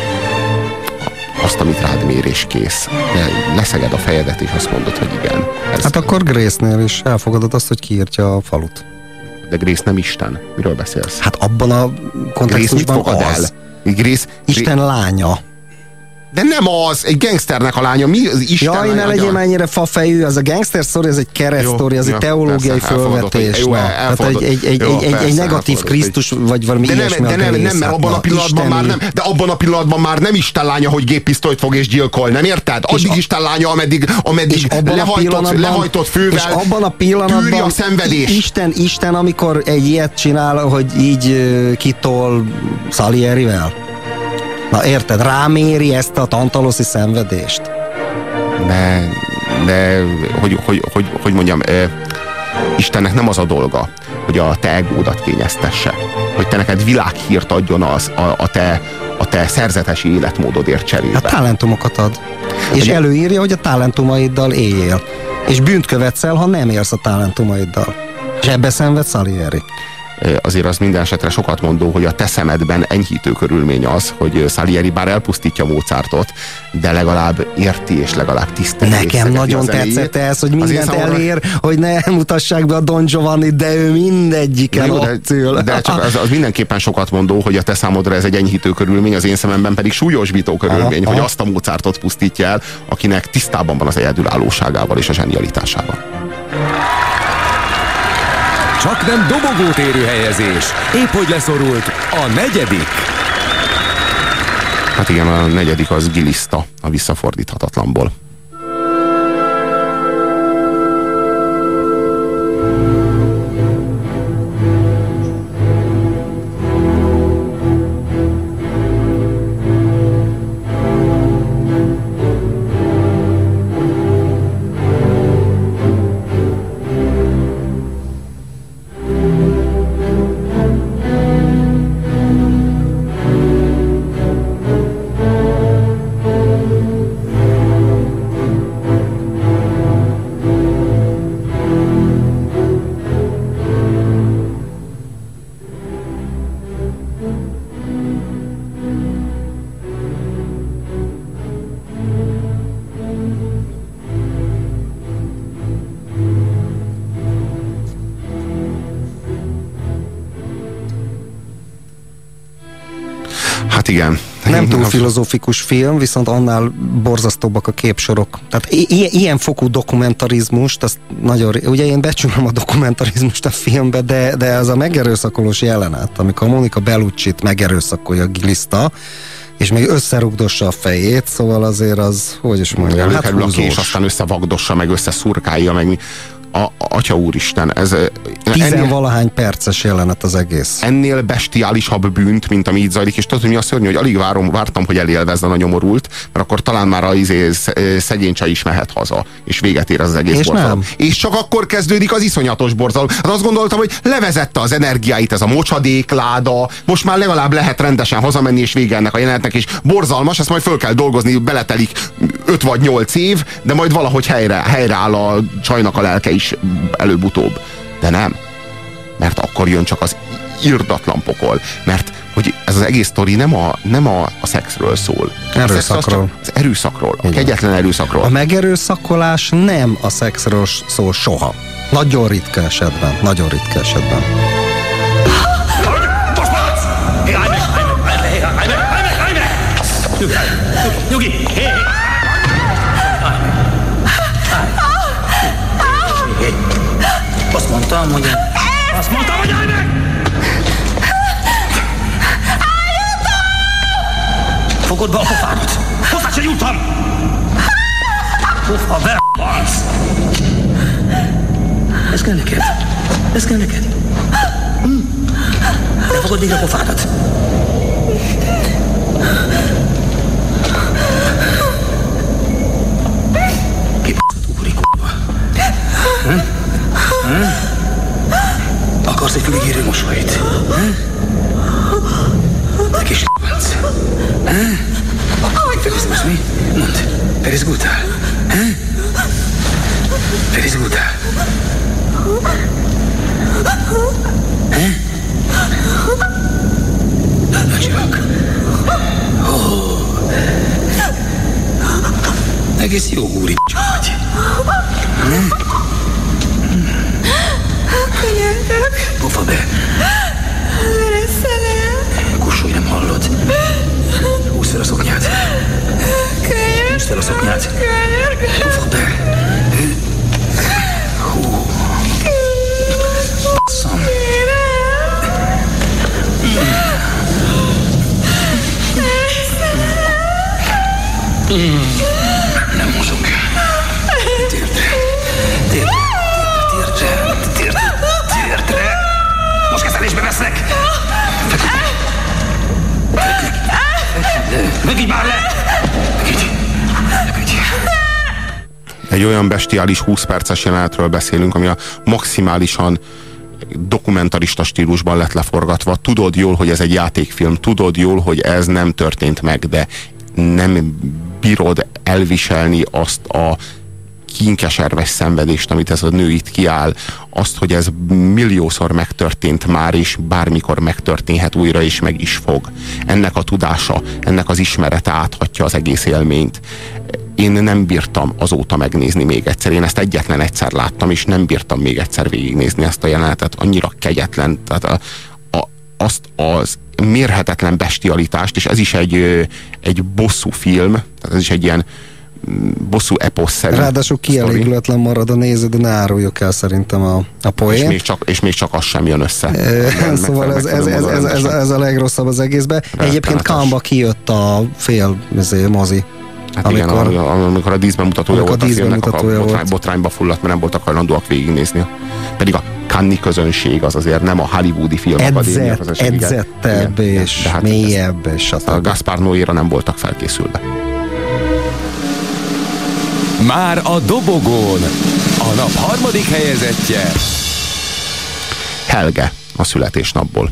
azt, amit rád mér, és kész. De leszeged a fejedet, és azt mondod, hogy igen. Ez hát akkor Grace-nél is elfogadod azt, hogy kiírtja a falut. De Grace nem Isten. Miről beszélsz? Hát abban a kontextusban Grace mit fogad az. el? Grace, Isten lánya. De nem az, egy gangsternek a lánya, mi az Isten Jaj, ne legyél mennyire fafejű, az a gangster story, ez egy keret story, az jó, egy teológiai persze, fölvetés. jó. Tehát egy, egy, egy, Jó, egy, egy, egy persze, negatív Krisztus, vagy valami de nem, de nem, nem, mert abban a na, pillanatban már isteni. nem, de abban a pillanatban már nem Isten lánya, hogy géppisztolyt fog és gyilkol, nem érted? Addig Isten lánya, ameddig, ameddig lehajtott, lehajtott fővel és abban a pillanatban a szenvedés. Isten, Isten, amikor egy ilyet csinál, hogy így kitol Salierivel. Na érted, ráméri ezt a tantaloszi szenvedést. De, de hogy, hogy, hogy, hogy mondjam, eh, Istennek nem az a dolga, hogy a te egódat kényeztesse. Hogy te neked világhírt adjon az, a, a, te, a te szerzetesi életmódodért cserébe. Hát talentumokat ad. És Ugye- előírja, hogy a talentumaiddal éljél. És bűnt követsz el, ha nem érsz a talentumaiddal. És ebbe szenved Salieri. Azért az minden esetre sokat mondó, hogy a te szemedben enyhítő körülmény az, hogy Salieri bár elpusztítja Mozartot, de legalább érti és legalább tiszteli. Nekem nagyon tetszett ez, hogy mindent számomra- elér, hogy ne mutassák be a Don Giovanni, de ő mindegyiken jó, de, de csak az, az mindenképpen sokat mondó, hogy a te számodra ez egy enyhítő körülmény, az én szememben pedig súlyosbító körülmény, Aha, hogy aha. azt a Mozartot pusztítja el, akinek tisztában van az egyedülállóságával és a zsenialitásával. Csak nem dobogót érő helyezés. Épp hogy leszorult a negyedik. Hát igen, a negyedik az Giliszta, a visszafordíthatatlanból. Filozófikus film, viszont annál borzasztóbbak a képsorok. Tehát i- ilyen fokú dokumentarizmust, azt nagyon, ugye én becsülöm a dokumentarizmust a filmbe, de, de ez a megerőszakolós jelenet, amikor Monika Bellucci-t megerőszakolja Giliszta, és még összerugdossa a fejét, szóval azért az, hogy is mondjam, hát a húzós. aztán összevagdossa, meg összeszurkálja, meg. A, a, atya úristen, ez... eh, Tizenvalahány perces jelenet az egész. ennél bestiálisabb bűnt, mint ami így zajlik, és tudod, hogy mi a szörnyű, hogy alig várom, vártam, hogy elélvezzen a nyomorult, mert akkor talán már a izé, sz- ö, szegény csaj is mehet haza, és véget ér az egész És borzalom. nem. És csak akkor kezdődik az iszonyatos borzalom. Hát azt gondoltam, hogy levezette az energiáit ez a mocsadékláda, most már legalább lehet rendesen hazamenni, és vége ennek a jelenetnek, és borzalmas, ezt majd föl kell dolgozni, beletelik 5 vagy 8 év, de majd valahogy helyre, helyreáll a csajnak a lelke is előbb-utóbb. De nem. mert akkor jön csak az irdatlan pokol, mert hogy ez az egész sztori nem a, nem a, a szexről szól. Erőszakról. Az, az erőszakról, a kegyetlen erőszakról. A megerőszakolás nem a szexről szól soha. Nagyon ritka esetben. Nagyon ritka esetben. Nyugi! Azt mondtam, hogy... Azt mondtam, hogy állj meg! Fogod be a pofádat! Hozzá se juttam! Pofa. Balsz! Ez kell neked? Ez kell neked? Hm? Te fogod még a pofádat? Hm? Akarsz egy füligérő mosolyt? Hm? Te kis p***c. Felizgulsz mi? Mondd. Felizgultál? Felizgultál? Nagyok. Ó. Egész jó úri vagy. Hm? Könyörgök. Pofa be. Reszelem. Kussolj, nem hallod. Húzd fel a szoknyát. Könyörgök. Húzd fel a szoknyát. Könyörgök. Pofa be. Hú. Basszam. Nem vesznek. Megígy már le! Egy olyan bestiális 20 perces jelenetről beszélünk, ami a maximálisan dokumentarista stílusban lett leforgatva. Tudod jól, hogy ez egy játékfilm, tudod jól, hogy ez nem történt meg, de nem bírod elviselni azt a kínkeserves szenvedést, amit ez a nő itt kiáll, azt, hogy ez milliószor megtörtént már, és bármikor megtörténhet újra, és meg is fog. Ennek a tudása, ennek az ismerete áthatja az egész élményt. Én nem bírtam azóta megnézni még egyszer. Én ezt egyetlen egyszer láttam, és nem bírtam még egyszer végignézni ezt a jelenetet. Annyira kegyetlen. Tehát a, a, azt az mérhetetlen bestialitást, és ez is egy, egy bosszú film, tehát ez is egy ilyen bosszú eposzszerű Ráadásul kielégületlen marad a néző, de ne áruljuk el szerintem a, a és poén. még, csak, és még csak az sem jön össze. Eh, (laughs) Szóval ez, ez, ez, ez, ez, ez a legrosszabb az egészben. Egyébként Kamba kijött a fél izé, mozi. Hát igen, amikor- amikor, amikor a díszbemutatója volt a a filmnek, akkor botrány, volt. botrányba fulladt, mert nem voltak hajlandóak végignézni. Pedig a Cannes közönség az azért nem a hollywoodi filmakadémia Edzett, közönség. igen. edzettebb Igen, és de hát mélyebb, és A. Gaspar Noéra nem voltak felkészülve. Már a dobogón a nap harmadik helyezettje Helge a születésnapból.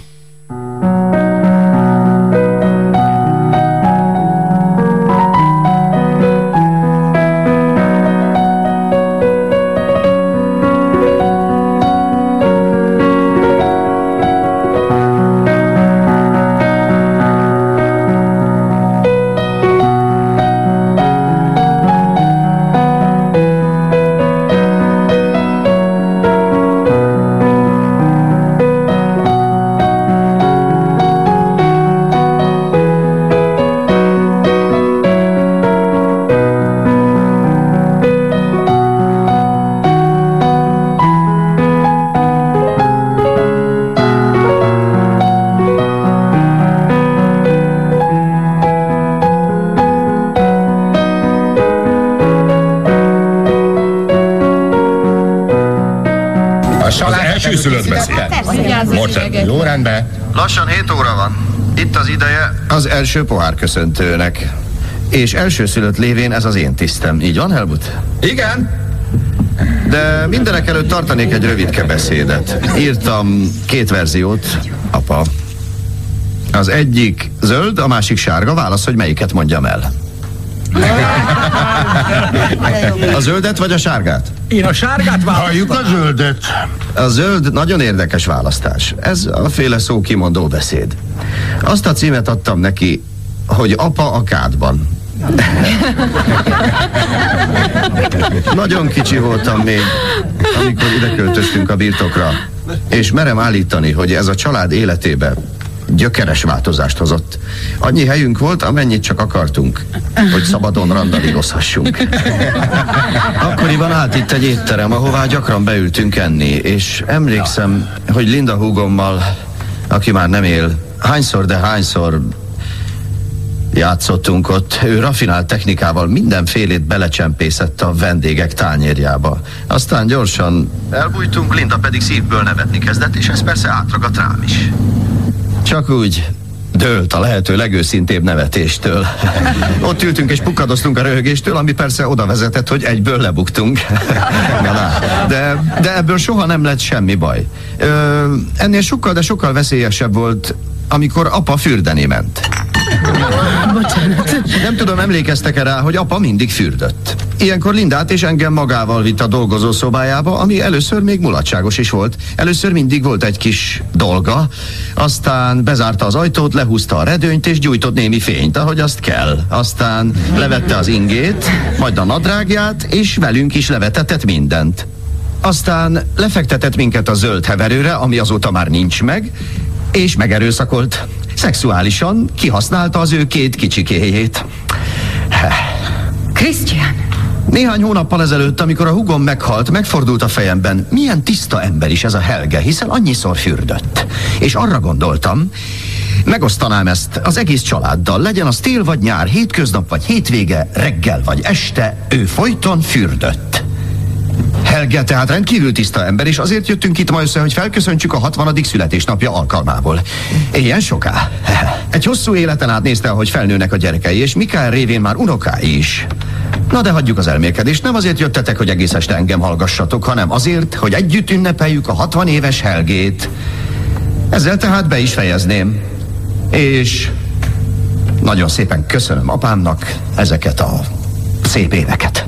Rendben. Lassan 7 óra van. Itt az ideje. Az első pohár köszöntőnek. És elsőszülött lévén ez az én tisztem. Így van, Helmut? Igen. De mindenek előtt tartanék egy rövidke beszédet. Írtam két verziót, apa. Az egyik zöld, a másik sárga. Válasz, hogy melyiket mondjam el. (laughs) A zöldet vagy a sárgát? Én a sárgát Halljuk a zöldet. A zöld nagyon érdekes választás. Ez a féle szó kimondó beszéd. Azt a címet adtam neki, hogy apa a kádban. (laughs) Nagyon kicsi voltam még, amikor ide költöztünk a birtokra. És merem állítani, hogy ez a család életébe gyökeres változást hozott. Annyi helyünk volt, amennyit csak akartunk, hogy szabadon randalírozhassunk. (laughs) Akkoriban állt itt egy étterem, ahová gyakran beültünk enni, és emlékszem, hogy Linda húgommal, aki már nem él, hányszor, de hányszor játszottunk ott. Ő rafinált technikával mindenfélét belecsempészett a vendégek tányérjába. Aztán gyorsan elbújtunk, Linda pedig szívből nevetni kezdett, és ez persze átragadt rám is. Csak úgy dőlt a lehető legőszintébb nevetéstől. (laughs) Ott ültünk és pukadoztunk a röhögéstől, ami persze oda vezetett, hogy egyből lebuktunk. (laughs) De, de ebből soha nem lett semmi baj. Ö, ennél sokkal, de sokkal veszélyesebb volt, amikor apa fürdeni ment. Nem tudom, emlékeztek-e rá, hogy apa mindig fürdött. Ilyenkor Lindát és engem magával vitt a dolgozó szobájába, ami először még mulatságos is volt. Először mindig volt egy kis dolga, aztán bezárta az ajtót, lehúzta a redőnyt és gyújtott némi fényt, ahogy azt kell. Aztán levette az ingét, majd a nadrágját, és velünk is levetetett mindent. Aztán lefektetett minket a zöld heverőre, ami azóta már nincs meg, és megerőszakolt. Szexuálisan kihasználta az ő két kicsikéjét. Christian! Néhány hónappal ezelőtt, amikor a hugom meghalt, megfordult a fejemben, milyen tiszta ember is ez a Helge, hiszen annyiszor fürdött. És arra gondoltam, megosztanám ezt az egész családdal, legyen az tél vagy nyár, hétköznap vagy hétvége, reggel vagy este, ő folyton fürdött. Helge tehát rendkívül tiszta ember, és azért jöttünk itt ma össze, hogy felköszöntsük a 60. születésnapja alkalmából. Ilyen soká. Egy hosszú életen át nézte, ahogy felnőnek a gyerekei, és Mikael révén már unokái is. Na de hagyjuk az elmélkedést, nem azért jöttetek, hogy egész este engem hallgassatok, hanem azért, hogy együtt ünnepeljük a 60 éves Helgét. Ezzel tehát be is fejezném. És nagyon szépen köszönöm apámnak ezeket a szép éveket.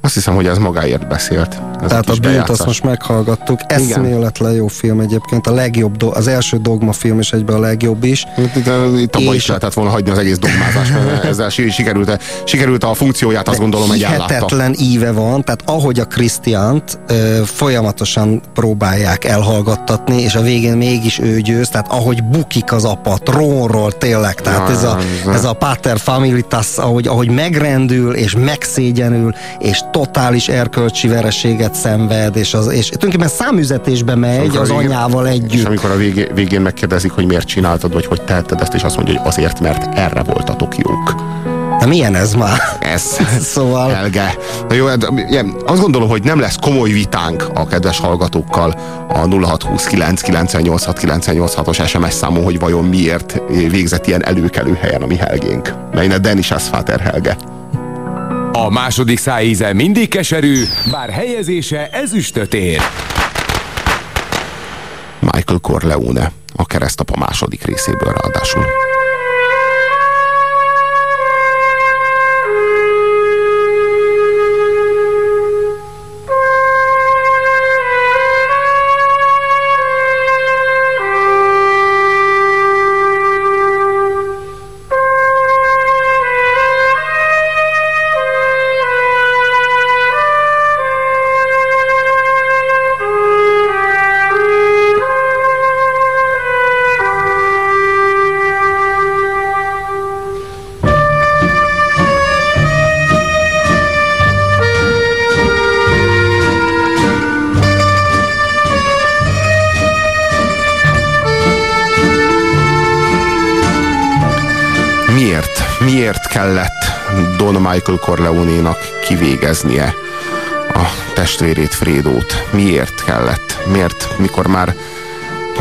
Azt hiszem, hogy ez magáért beszélt. Tehát a Bűnt azt most meghallgattuk. Eszméletlen jó film egyébként. A legjobb, do- az első dogma film is egyben a legjobb is. Itt, itt abban is lehetett volna hagyni az egész dogmázást, mert (laughs) ezzel si- sikerült, sikerült a funkcióját, azt gondolom, ellátta. hihetetlen íve van, tehát ahogy a Krisztiánt folyamatosan próbálják elhallgattatni, és a végén mégis ő győz, tehát ahogy bukik az apa trónról tényleg, tehát Ja, ez a, ez a pater familitas, ahogy, ahogy megrendül, és megszégyenül, és totális erkölcsi vereséget szenved, és, az, és tulajdonképpen számüzetésbe megy az végén- anyával És együtt. amikor a végén, végén megkérdezik, hogy miért csináltad, vagy hogy tehetted ezt, és azt mondja, hogy azért, mert erre voltatok jók. De milyen ez már? Ez. (laughs) Szóval... Helge. Na jó, hát, azt gondolom, hogy nem lesz komoly vitánk a kedves hallgatókkal a 0629 986 986-os SMS számon, hogy vajon miért végzett ilyen előkelő helyen a mi Helgénk. Melyne Denis Asfater Helge. A második szájíze mindig keserű, bár helyezése ezüstöt ér. Michael Corleone, a keresztapa második részéből ráadásul. Michael Corleone-nak kivégeznie a testvérét Frédót? Miért kellett? Miért, mikor már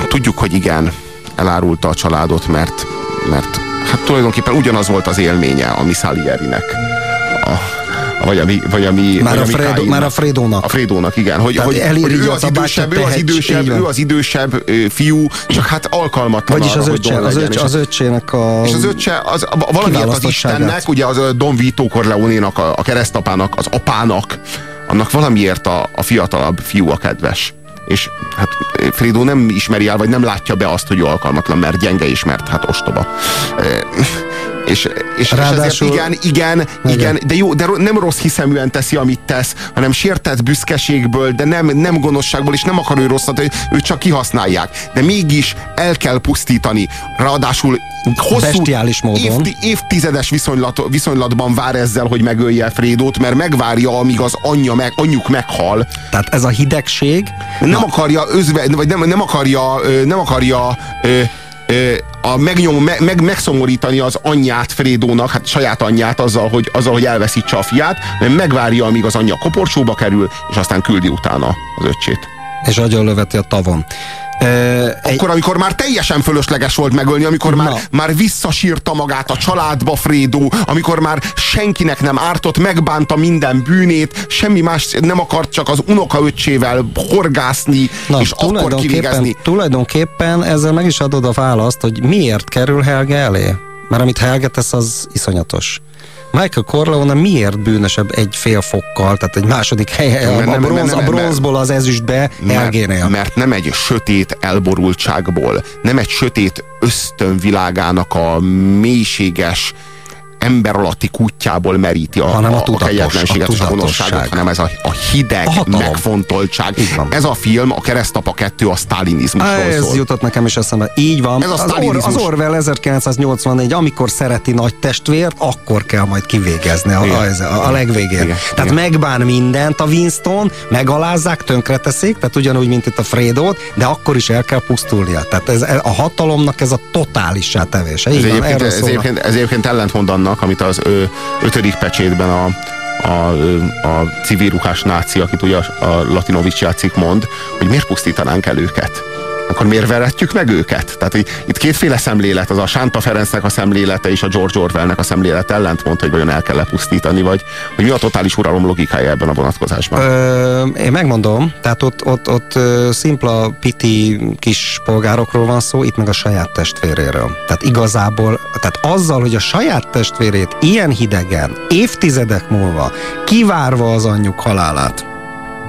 tudjuk, hogy igen, elárulta a családot, mert, mert hát tulajdonképpen ugyanaz volt az élménye a Miss. A, vagy a mi, vagy a mi Már vagy a Fredo- Káinnak. már a Fredónak. A Fredónak, igen. Hogy, Tehát hogy, hogy ő az idősebb, ő az idősebb, ő az idősebb ö, fiú, csak hát alkalmatlan Vagyis arra, az hogy öccse, Don az, legyen, öccse, és az öccsének a és az öccse, az, valamiért az. Istennek, ugye az Don Vito Corleone-nak, a, a keresztapának, az apának, annak valamiért a, a fiatalabb fiú a kedves. És hát Fredo nem ismeri el, vagy nem látja be azt, hogy ő alkalmatlan, mert gyenge és mert hát ostoba. És, és, és Ráadásul- ezért igen, igen, igen, de jó, de nem rossz hiszeműen teszi, amit tesz, hanem sértett büszkeségből, de nem, nem gonoszságból, és nem akar ő rosszat, hogy őt csak kihasználják. De mégis el kell pusztítani. Ráadásul hosszú, Bestiális módon. évti- évtizedes viszonylat, viszonylatban vár ezzel, hogy megölje Frédót, mert megvárja, amíg az anyja meg, anyjuk meghal. Tehát ez a hidegség. Nem akarja özve, vagy nem, nem akarja, nem akarja ö, a megnyom, me, meg, megszomorítani az anyját Frédónak, hát saját anyját azzal, hogy, azzal, hogy elveszítse a fiát, mert megvárja, amíg az anyja koporsóba kerül, és aztán küldi utána az öccsét. És agyonlöveti a tavon. Ö, Akkor, amikor már teljesen fölösleges volt megölni, amikor már, már visszasírta magát a családba Frédó, amikor már senkinek nem ártott, megbánta minden bűnét, semmi más nem akart csak az unokaöccsével horgászni, Na, és akkor kivégezni. tulajdonképpen ezzel meg is adod a választ, hogy miért kerül Helge elé. Mert amit Helge tesz, az iszonyatos. Michael Corleone miért bűnösebb egy fél fokkal, tehát egy második helye, a, Mert a, nem- bronz, nem- a bronzból az ezüstbe Helgénél. Mert, mert nem egy sötét elborultságból, nem egy sötét ösztönvilágának a mélységes ember alatti kutyából meríti a, Hanem a a, a tudatos, kegyetlenséget a és a gonoszságot, hanem ez a, a hideg A hatalom. megfontoltság. Ez a film, a Keresztapa 2 a sztálinizmusról Á, ez szól. jutott nekem is eszembe. Így van. Ez a az, Or- az Orwell 1984, amikor szereti nagy testvért, akkor kell majd kivégezni a, Igen. a, a legvégén. Igen. Tehát megbán mindent a Winston, megalázzák, tönkreteszik, tehát ugyanúgy, mint itt a Fredót, de akkor is el kell pusztulnia. Tehát ez, a hatalomnak ez a totálissá tevése. Ez van, egyébként, ez, egyébként, ez egyébként ellentmond annak, amit az ö, ötödik pecsétben a, a, a civil ruhás náci, akit ugye a, a Latinovics játszik, mond, hogy miért pusztítanánk el őket? Akkor miért veretjük meg őket? Tehát itt kétféle szemlélet, az a Sánta Ferencnek a szemlélete és a George Orwellnek a szemlélete ellentmond, hogy vajon el kell lepusztítani, vagy hogy mi a totális uralom logikája ebben a vonatkozásban. Ö, én megmondom, tehát ott, ott, ott szimpla piti kis polgárokról van szó, itt meg a saját testvéréről. Tehát igazából, tehát azzal, hogy a saját testvérét ilyen hidegen, évtizedek múlva, kivárva az anyjuk halálát,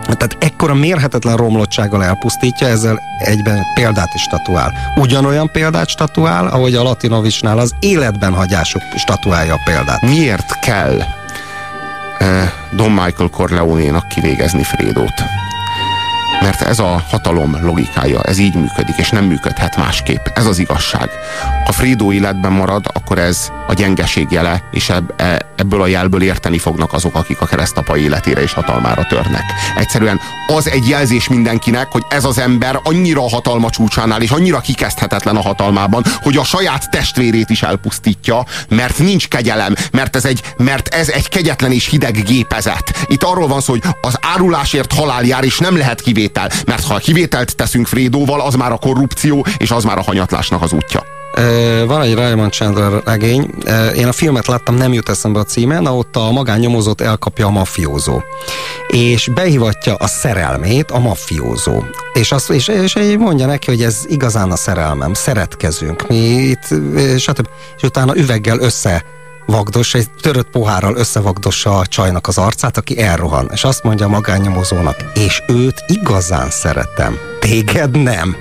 tehát ekkora mérhetetlen romlottsággal elpusztítja, ezzel egyben példát is statuál. Ugyanolyan példát statuál, ahogy a Latinovicsnál az életben hagyásuk statuálja a példát. Miért kell eh, Don Michael Corleone-nak kivégezni Frédót? Mert ez a hatalom logikája, ez így működik, és nem működhet másképp. Ez az igazság. Ha Frédó életben marad, akkor ez a gyengeség jele, és ebb, e, ebből a jelből érteni fognak azok, akik a keresztapa életére és hatalmára törnek. Egyszerűen az egy jelzés mindenkinek, hogy ez az ember annyira a hatalma csúcsánál, és annyira kikezdhetetlen a hatalmában, hogy a saját testvérét is elpusztítja, mert nincs kegyelem, mert ez egy, mert ez egy kegyetlen és hideg gépezet. Itt arról van szó, hogy az árulásért halál jár, és nem lehet kivétel, mert ha kivételt teszünk Frédóval, az már a korrupció, és az már a hanyatlásnak az útja. Ö, Van egy Raymond Chandler regény, én a filmet láttam, nem jut eszembe a címe, na ott a magánnyomozót elkapja a mafiózó. És behivatja a szerelmét a mafiózó. És, azt, és, és mondja neki, hogy ez igazán a szerelmem, szeretkezünk, mi itt, stb. És utána üveggel össze vagdos, egy törött pohárral összevagdossa a csajnak az arcát, aki elrohan. És azt mondja a magánnyomozónak, és őt igazán szeretem, téged nem.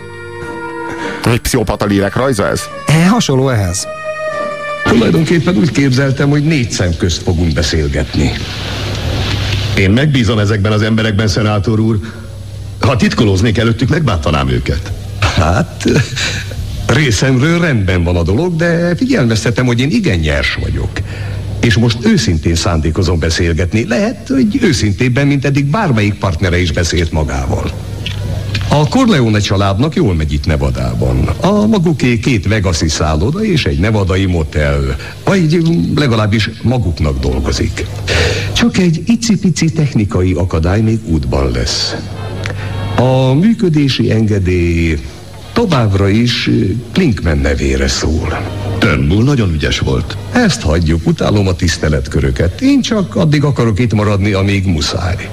Egy pszichopata lélek rajza ez? E, hasonló ehhez. Tulajdonképpen úgy képzeltem, hogy négy szem közt fogunk beszélgetni. Én megbízom ezekben az emberekben, szenátor úr. Ha titkolóznék előttük, megbántanám őket. Hát, részemről rendben van a dolog, de figyelmeztetem, hogy én igen nyers vagyok. És most őszintén szándékozom beszélgetni. Lehet, hogy őszintébben, mint eddig bármelyik partnere is beszélt magával. A Corleone családnak jól megy itt Nevadában. A maguké két Vegaszi szálloda és egy nevadai motel, vagy legalábbis maguknak dolgozik. Csak egy icipici technikai akadály még útban lesz. A működési engedély továbbra is Klinkman nevére szól. Turnbull nagyon ügyes volt. Ezt hagyjuk, utálom a tiszteletköröket. Én csak addig akarok itt maradni, amíg muszáj.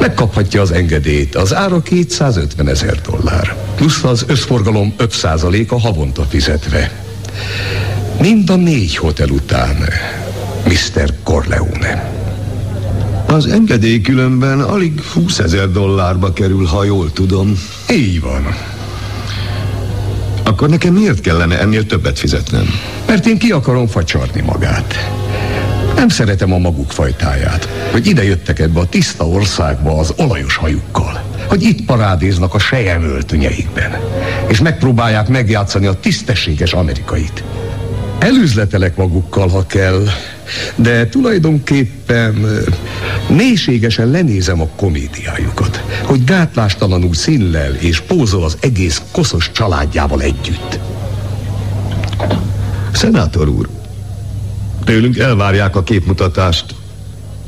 Megkaphatja az engedélyt. Az ára 250 ezer dollár. Plusz az összforgalom 5% a havonta fizetve. Mind a négy hotel után. Mr. Corleone. Az engedély különben alig 20 ezer dollárba kerül, ha jól tudom. Így van. Akkor nekem miért kellene ennél többet fizetnem? Mert én ki akarom facsarni magát. Nem szeretem a maguk fajtáját, hogy ide jöttek ebbe a tiszta országba az olajos hajukkal, hogy itt parádéznak a sejem öltönyeikben, és megpróbálják megjátszani a tisztességes amerikait. Elüzletelek magukkal, ha kell, de tulajdonképpen mélységesen lenézem a komédiájukat, hogy gátlástalanul színlel és pózol az egész koszos családjával együtt. Szenátor úr, tőlünk elvárják a képmutatást,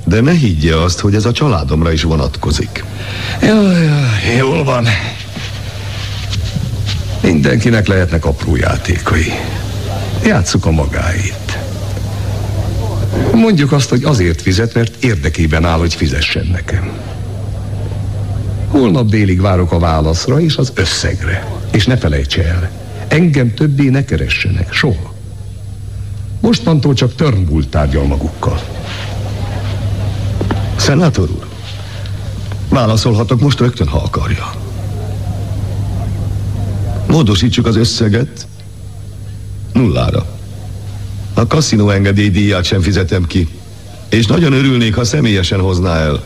de ne higgye azt, hogy ez a családomra is vonatkozik. Jaj, jaj, jól van. Mindenkinek lehetnek apró játékai. Játsszuk a magáit. Mondjuk azt, hogy azért fizet, mert érdekében áll, hogy fizessen nekem. Holnap délig várok a válaszra és az összegre. És ne felejts el, engem többé ne keressenek, soha. Mostantól csak Turnbull tárgyal magukkal. Szenátor úr, válaszolhatok most rögtön, ha akarja. Módosítsuk az összeget nullára. A kaszinó engedélydíját sem fizetem ki, és nagyon örülnék, ha személyesen hozná el.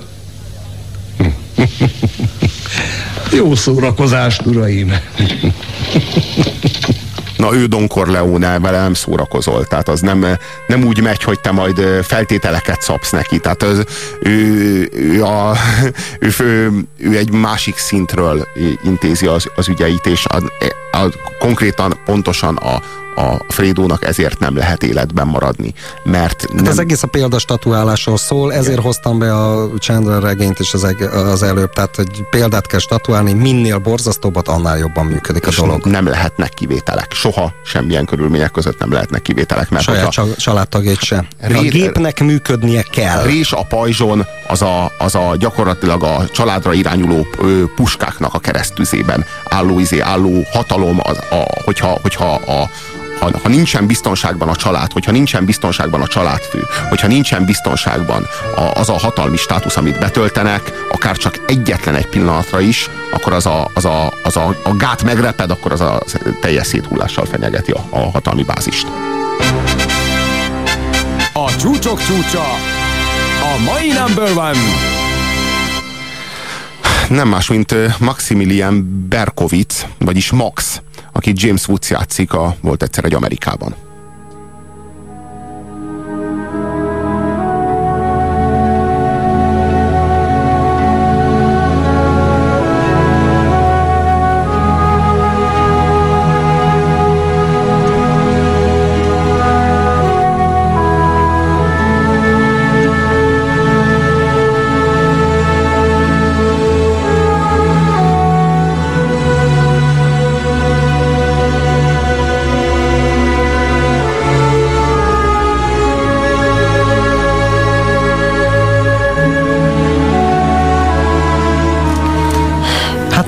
Jó szórakozást, uraim! Na ő Don Corleone vele nem szórakozol, tehát az nem, nem úgy megy, hogy te majd feltételeket szabsz neki, tehát az, ő, ő, a, (laughs) ő, ő, ő egy másik szintről intézi az, az ügyeit, és a, a, konkrétan pontosan a, a Frédónak ezért nem lehet életben maradni, mert nem... Hát az egész a példastatuálásról szól, ezért Igen. hoztam be a Chandler regényt is az, az előbb, tehát hogy példát kell statuálni, minél borzasztóbbat, annál jobban működik a és dolog. Nem lehetnek kivételek. Soha semmilyen körülmények között nem lehetnek kivételek. Mert Saját csa- családtagjait sem. A Ré- gépnek működnie kell. Rés a pajzson az a, az a gyakorlatilag a családra irányuló puskáknak a keresztüzében álló, izé, álló hatalom, az, a, hogyha, hogyha a, ha, ha nincsen biztonságban a család, hogyha nincsen biztonságban a családfő, hogyha nincsen biztonságban a, az a hatalmi státusz, amit betöltenek, akár csak egyetlen egy pillanatra is, akkor az a, az a, az a, a gát megreped, akkor az a teljes széthullással fenyegeti a, a hatalmi bázist. A csúcsok csúcsa. A mai number one. nem más, mint Maximilian Berkowitz, vagyis Max, aki James Woods játszik, a, volt egyszer egy Amerikában.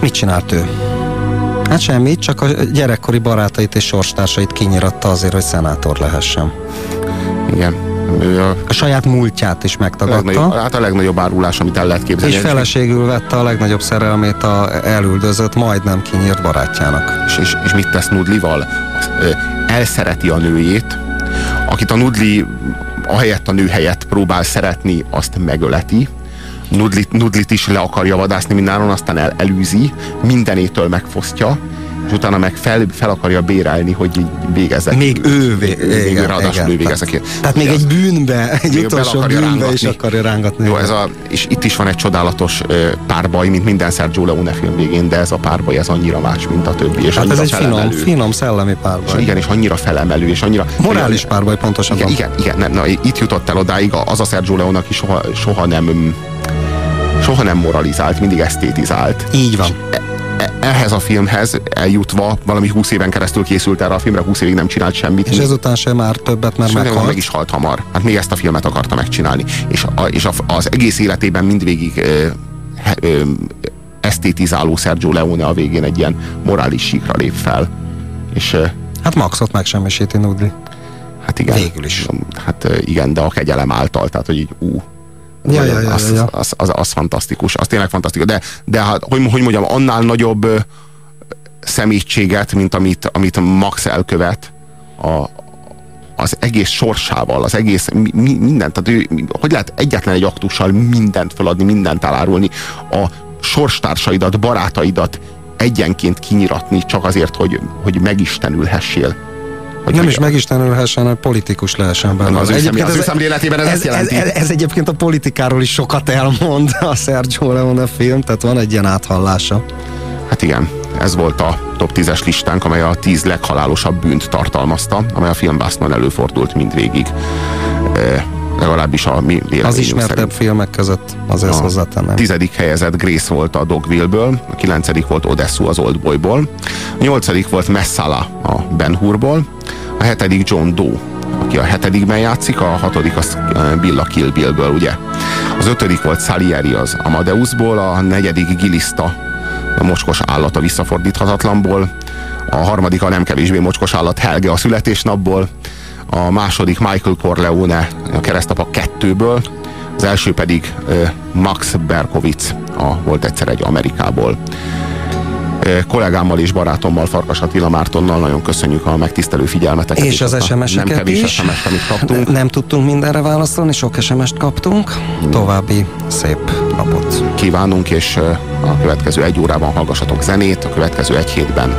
Mit csinált ő? Hát semmit, csak a gyerekkori barátait és sorstársait kinyiratta azért, hogy szenátor lehessen. Igen. Ő a, A saját múltját is megtagadta, hát a legnagyobb árulás, amit el lehet képzelni. és feleségül vette a legnagyobb szerelmét a elüldözött, majdnem kinyírt barátjának. és, és, és mit tesz Nudlival? Elszereti a nőjét, akit a Nudli ahelyett a nő helyett próbál szeretni, azt megöleti. Nudlit, Nudlit is le akarja vadászni mindenáron, aztán el, elűzi, mindenétől megfosztja, és utána meg fel, fel akarja bérelni, hogy így végezzek. Még ő, vé- még igen, ráadásul igen. ő végezek. Tehát, tehát még egy bűnbe, egy Még utolsó bűnbe is rángatni. akarja rángatni. Jó, ez a, és itt is van egy csodálatos párbaj, mint minden Sergio Leone film végén, de ez a párbaj ez annyira más, mint a többi. És Hát ez egy finom, felemelő. finom szellemi És párbaj. igen, és annyira felemelő, és annyira... Morális párbaj pontosan. Igen, igen, igen nem, na, itt jutott el odáig az a Sergio Leone, aki soha, soha nem soha nem moralizált, mindig esztétizált. Így van. És, e- ehhez a filmhez eljutva valami 20 éven keresztül készült erre a filmre, 20 évig nem csinált semmit. És ezután sem már többet, mert meghalt. meg is halt hamar. Hát még ezt a filmet akarta megcsinálni. És, a, és a, az egész életében mindvégig ö, ö, esztétizáló Sergio Leone a végén egy ilyen morális síkra lép fel. És ö, Hát Maxot megsemmisíti Nudli. hát igen. Végül is. Hát igen, de a kegyelem által, tehát hogy így ú, Ja, ja, ja, az, ja. Az, az, az, fantasztikus, az tényleg fantasztikus. De, de hát, hogy, hogy mondjam, annál nagyobb szemétséget, mint amit, amit Max elkövet a, az egész sorsával, az egész mi, mi, mindent, tehát ő, hogy lehet egyetlen egy aktussal mindent feladni, mindent elárulni, a sorstársaidat, barátaidat egyenként kinyiratni, csak azért, hogy, hogy megistenülhessél. Hogy nem meg- is megistenülhessen, hogy politikus lehessen belőle. Az személy, az ez- szemléletében ez, ez, ez, ez, ez egyébként a politikáról is sokat elmond a Sergio Leone film, tehát van egy ilyen áthallása. Hát igen, ez volt a top 10-es listánk, amely a 10 leghalálosabb bűnt tartalmazta, amely a filmbászban előfordult mindvégig. E, legalábbis a mi Az ismertebb szerint. filmek között, azért A hozzátennem. tizedik helyezett Grace volt a Dogville-ből, a kilencedik volt Odessu az Oldboyból, a nyolcadik volt Messala a Ben Hurból, a hetedik John Doe, aki a hetedikben játszik, a hatodik az eh, Bill a Kill Billből, ugye. Az ötödik volt Salieri az Amadeusból, a negyedik Gilista, a mocskos állat a visszafordíthatatlanból, a harmadik a nem kevésbé mocskos állat Helge a születésnapból, a második Michael Corleone a keresztapa kettőből, az első pedig Max Berkowitz, a, volt egyszer egy Amerikából. Kollégámmal és barátommal, Farkas Attila Mártonnal nagyon köszönjük a megtisztelő figyelmeteket. És az SMS-eket Nem kevés is. SMS-t, amit kaptunk. Nem tudtunk mindenre válaszolni, sok SMS-t kaptunk. További szép napot. kívánunk, és a következő egy órában hallgassatok zenét, a következő egy hétben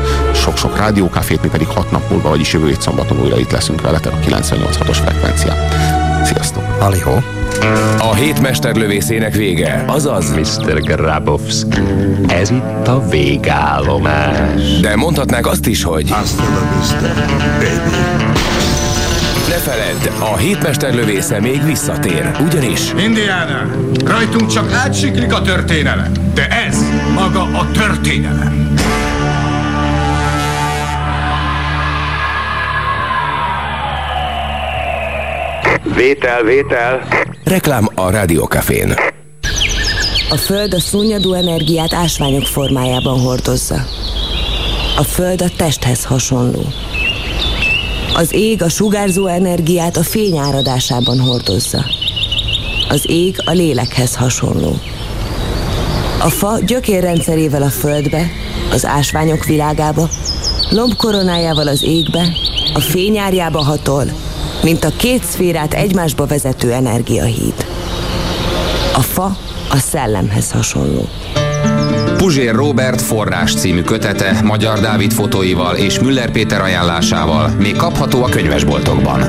sok-sok rádiókafét, mi pedig hat nap múlva, vagyis jövő hét szombaton újra itt leszünk veletek a 98.6-os frekvencián. Sziasztok! Halihó! A hét mesterlövészének vége, azaz Mr. Grabowski, ez itt a végállomás. De mondhatnánk azt is, hogy Ne feledd, a hétmesterlövésze még visszatér, ugyanis Indiana, rajtunk csak átsiklik a történelem, de ez maga a történelem. Vétel, vétel. reklám a Rádiókafén. A Föld a szúnyadó energiát ásványok formájában hordozza. A Föld a testhez hasonló. Az ég a sugárzó energiát a fény áradásában hordozza. Az ég a lélekhez hasonló. A fa gyökérrendszerével a földbe, az ásványok világába, lombkoronájával az égbe, a fényárjába hatol, mint a két szférát egymásba vezető energiahíd. A fa a szellemhez hasonló. Puzsér Robert forrás című kötete Magyar Dávid fotóival és Müller Péter ajánlásával még kapható a könyvesboltokban.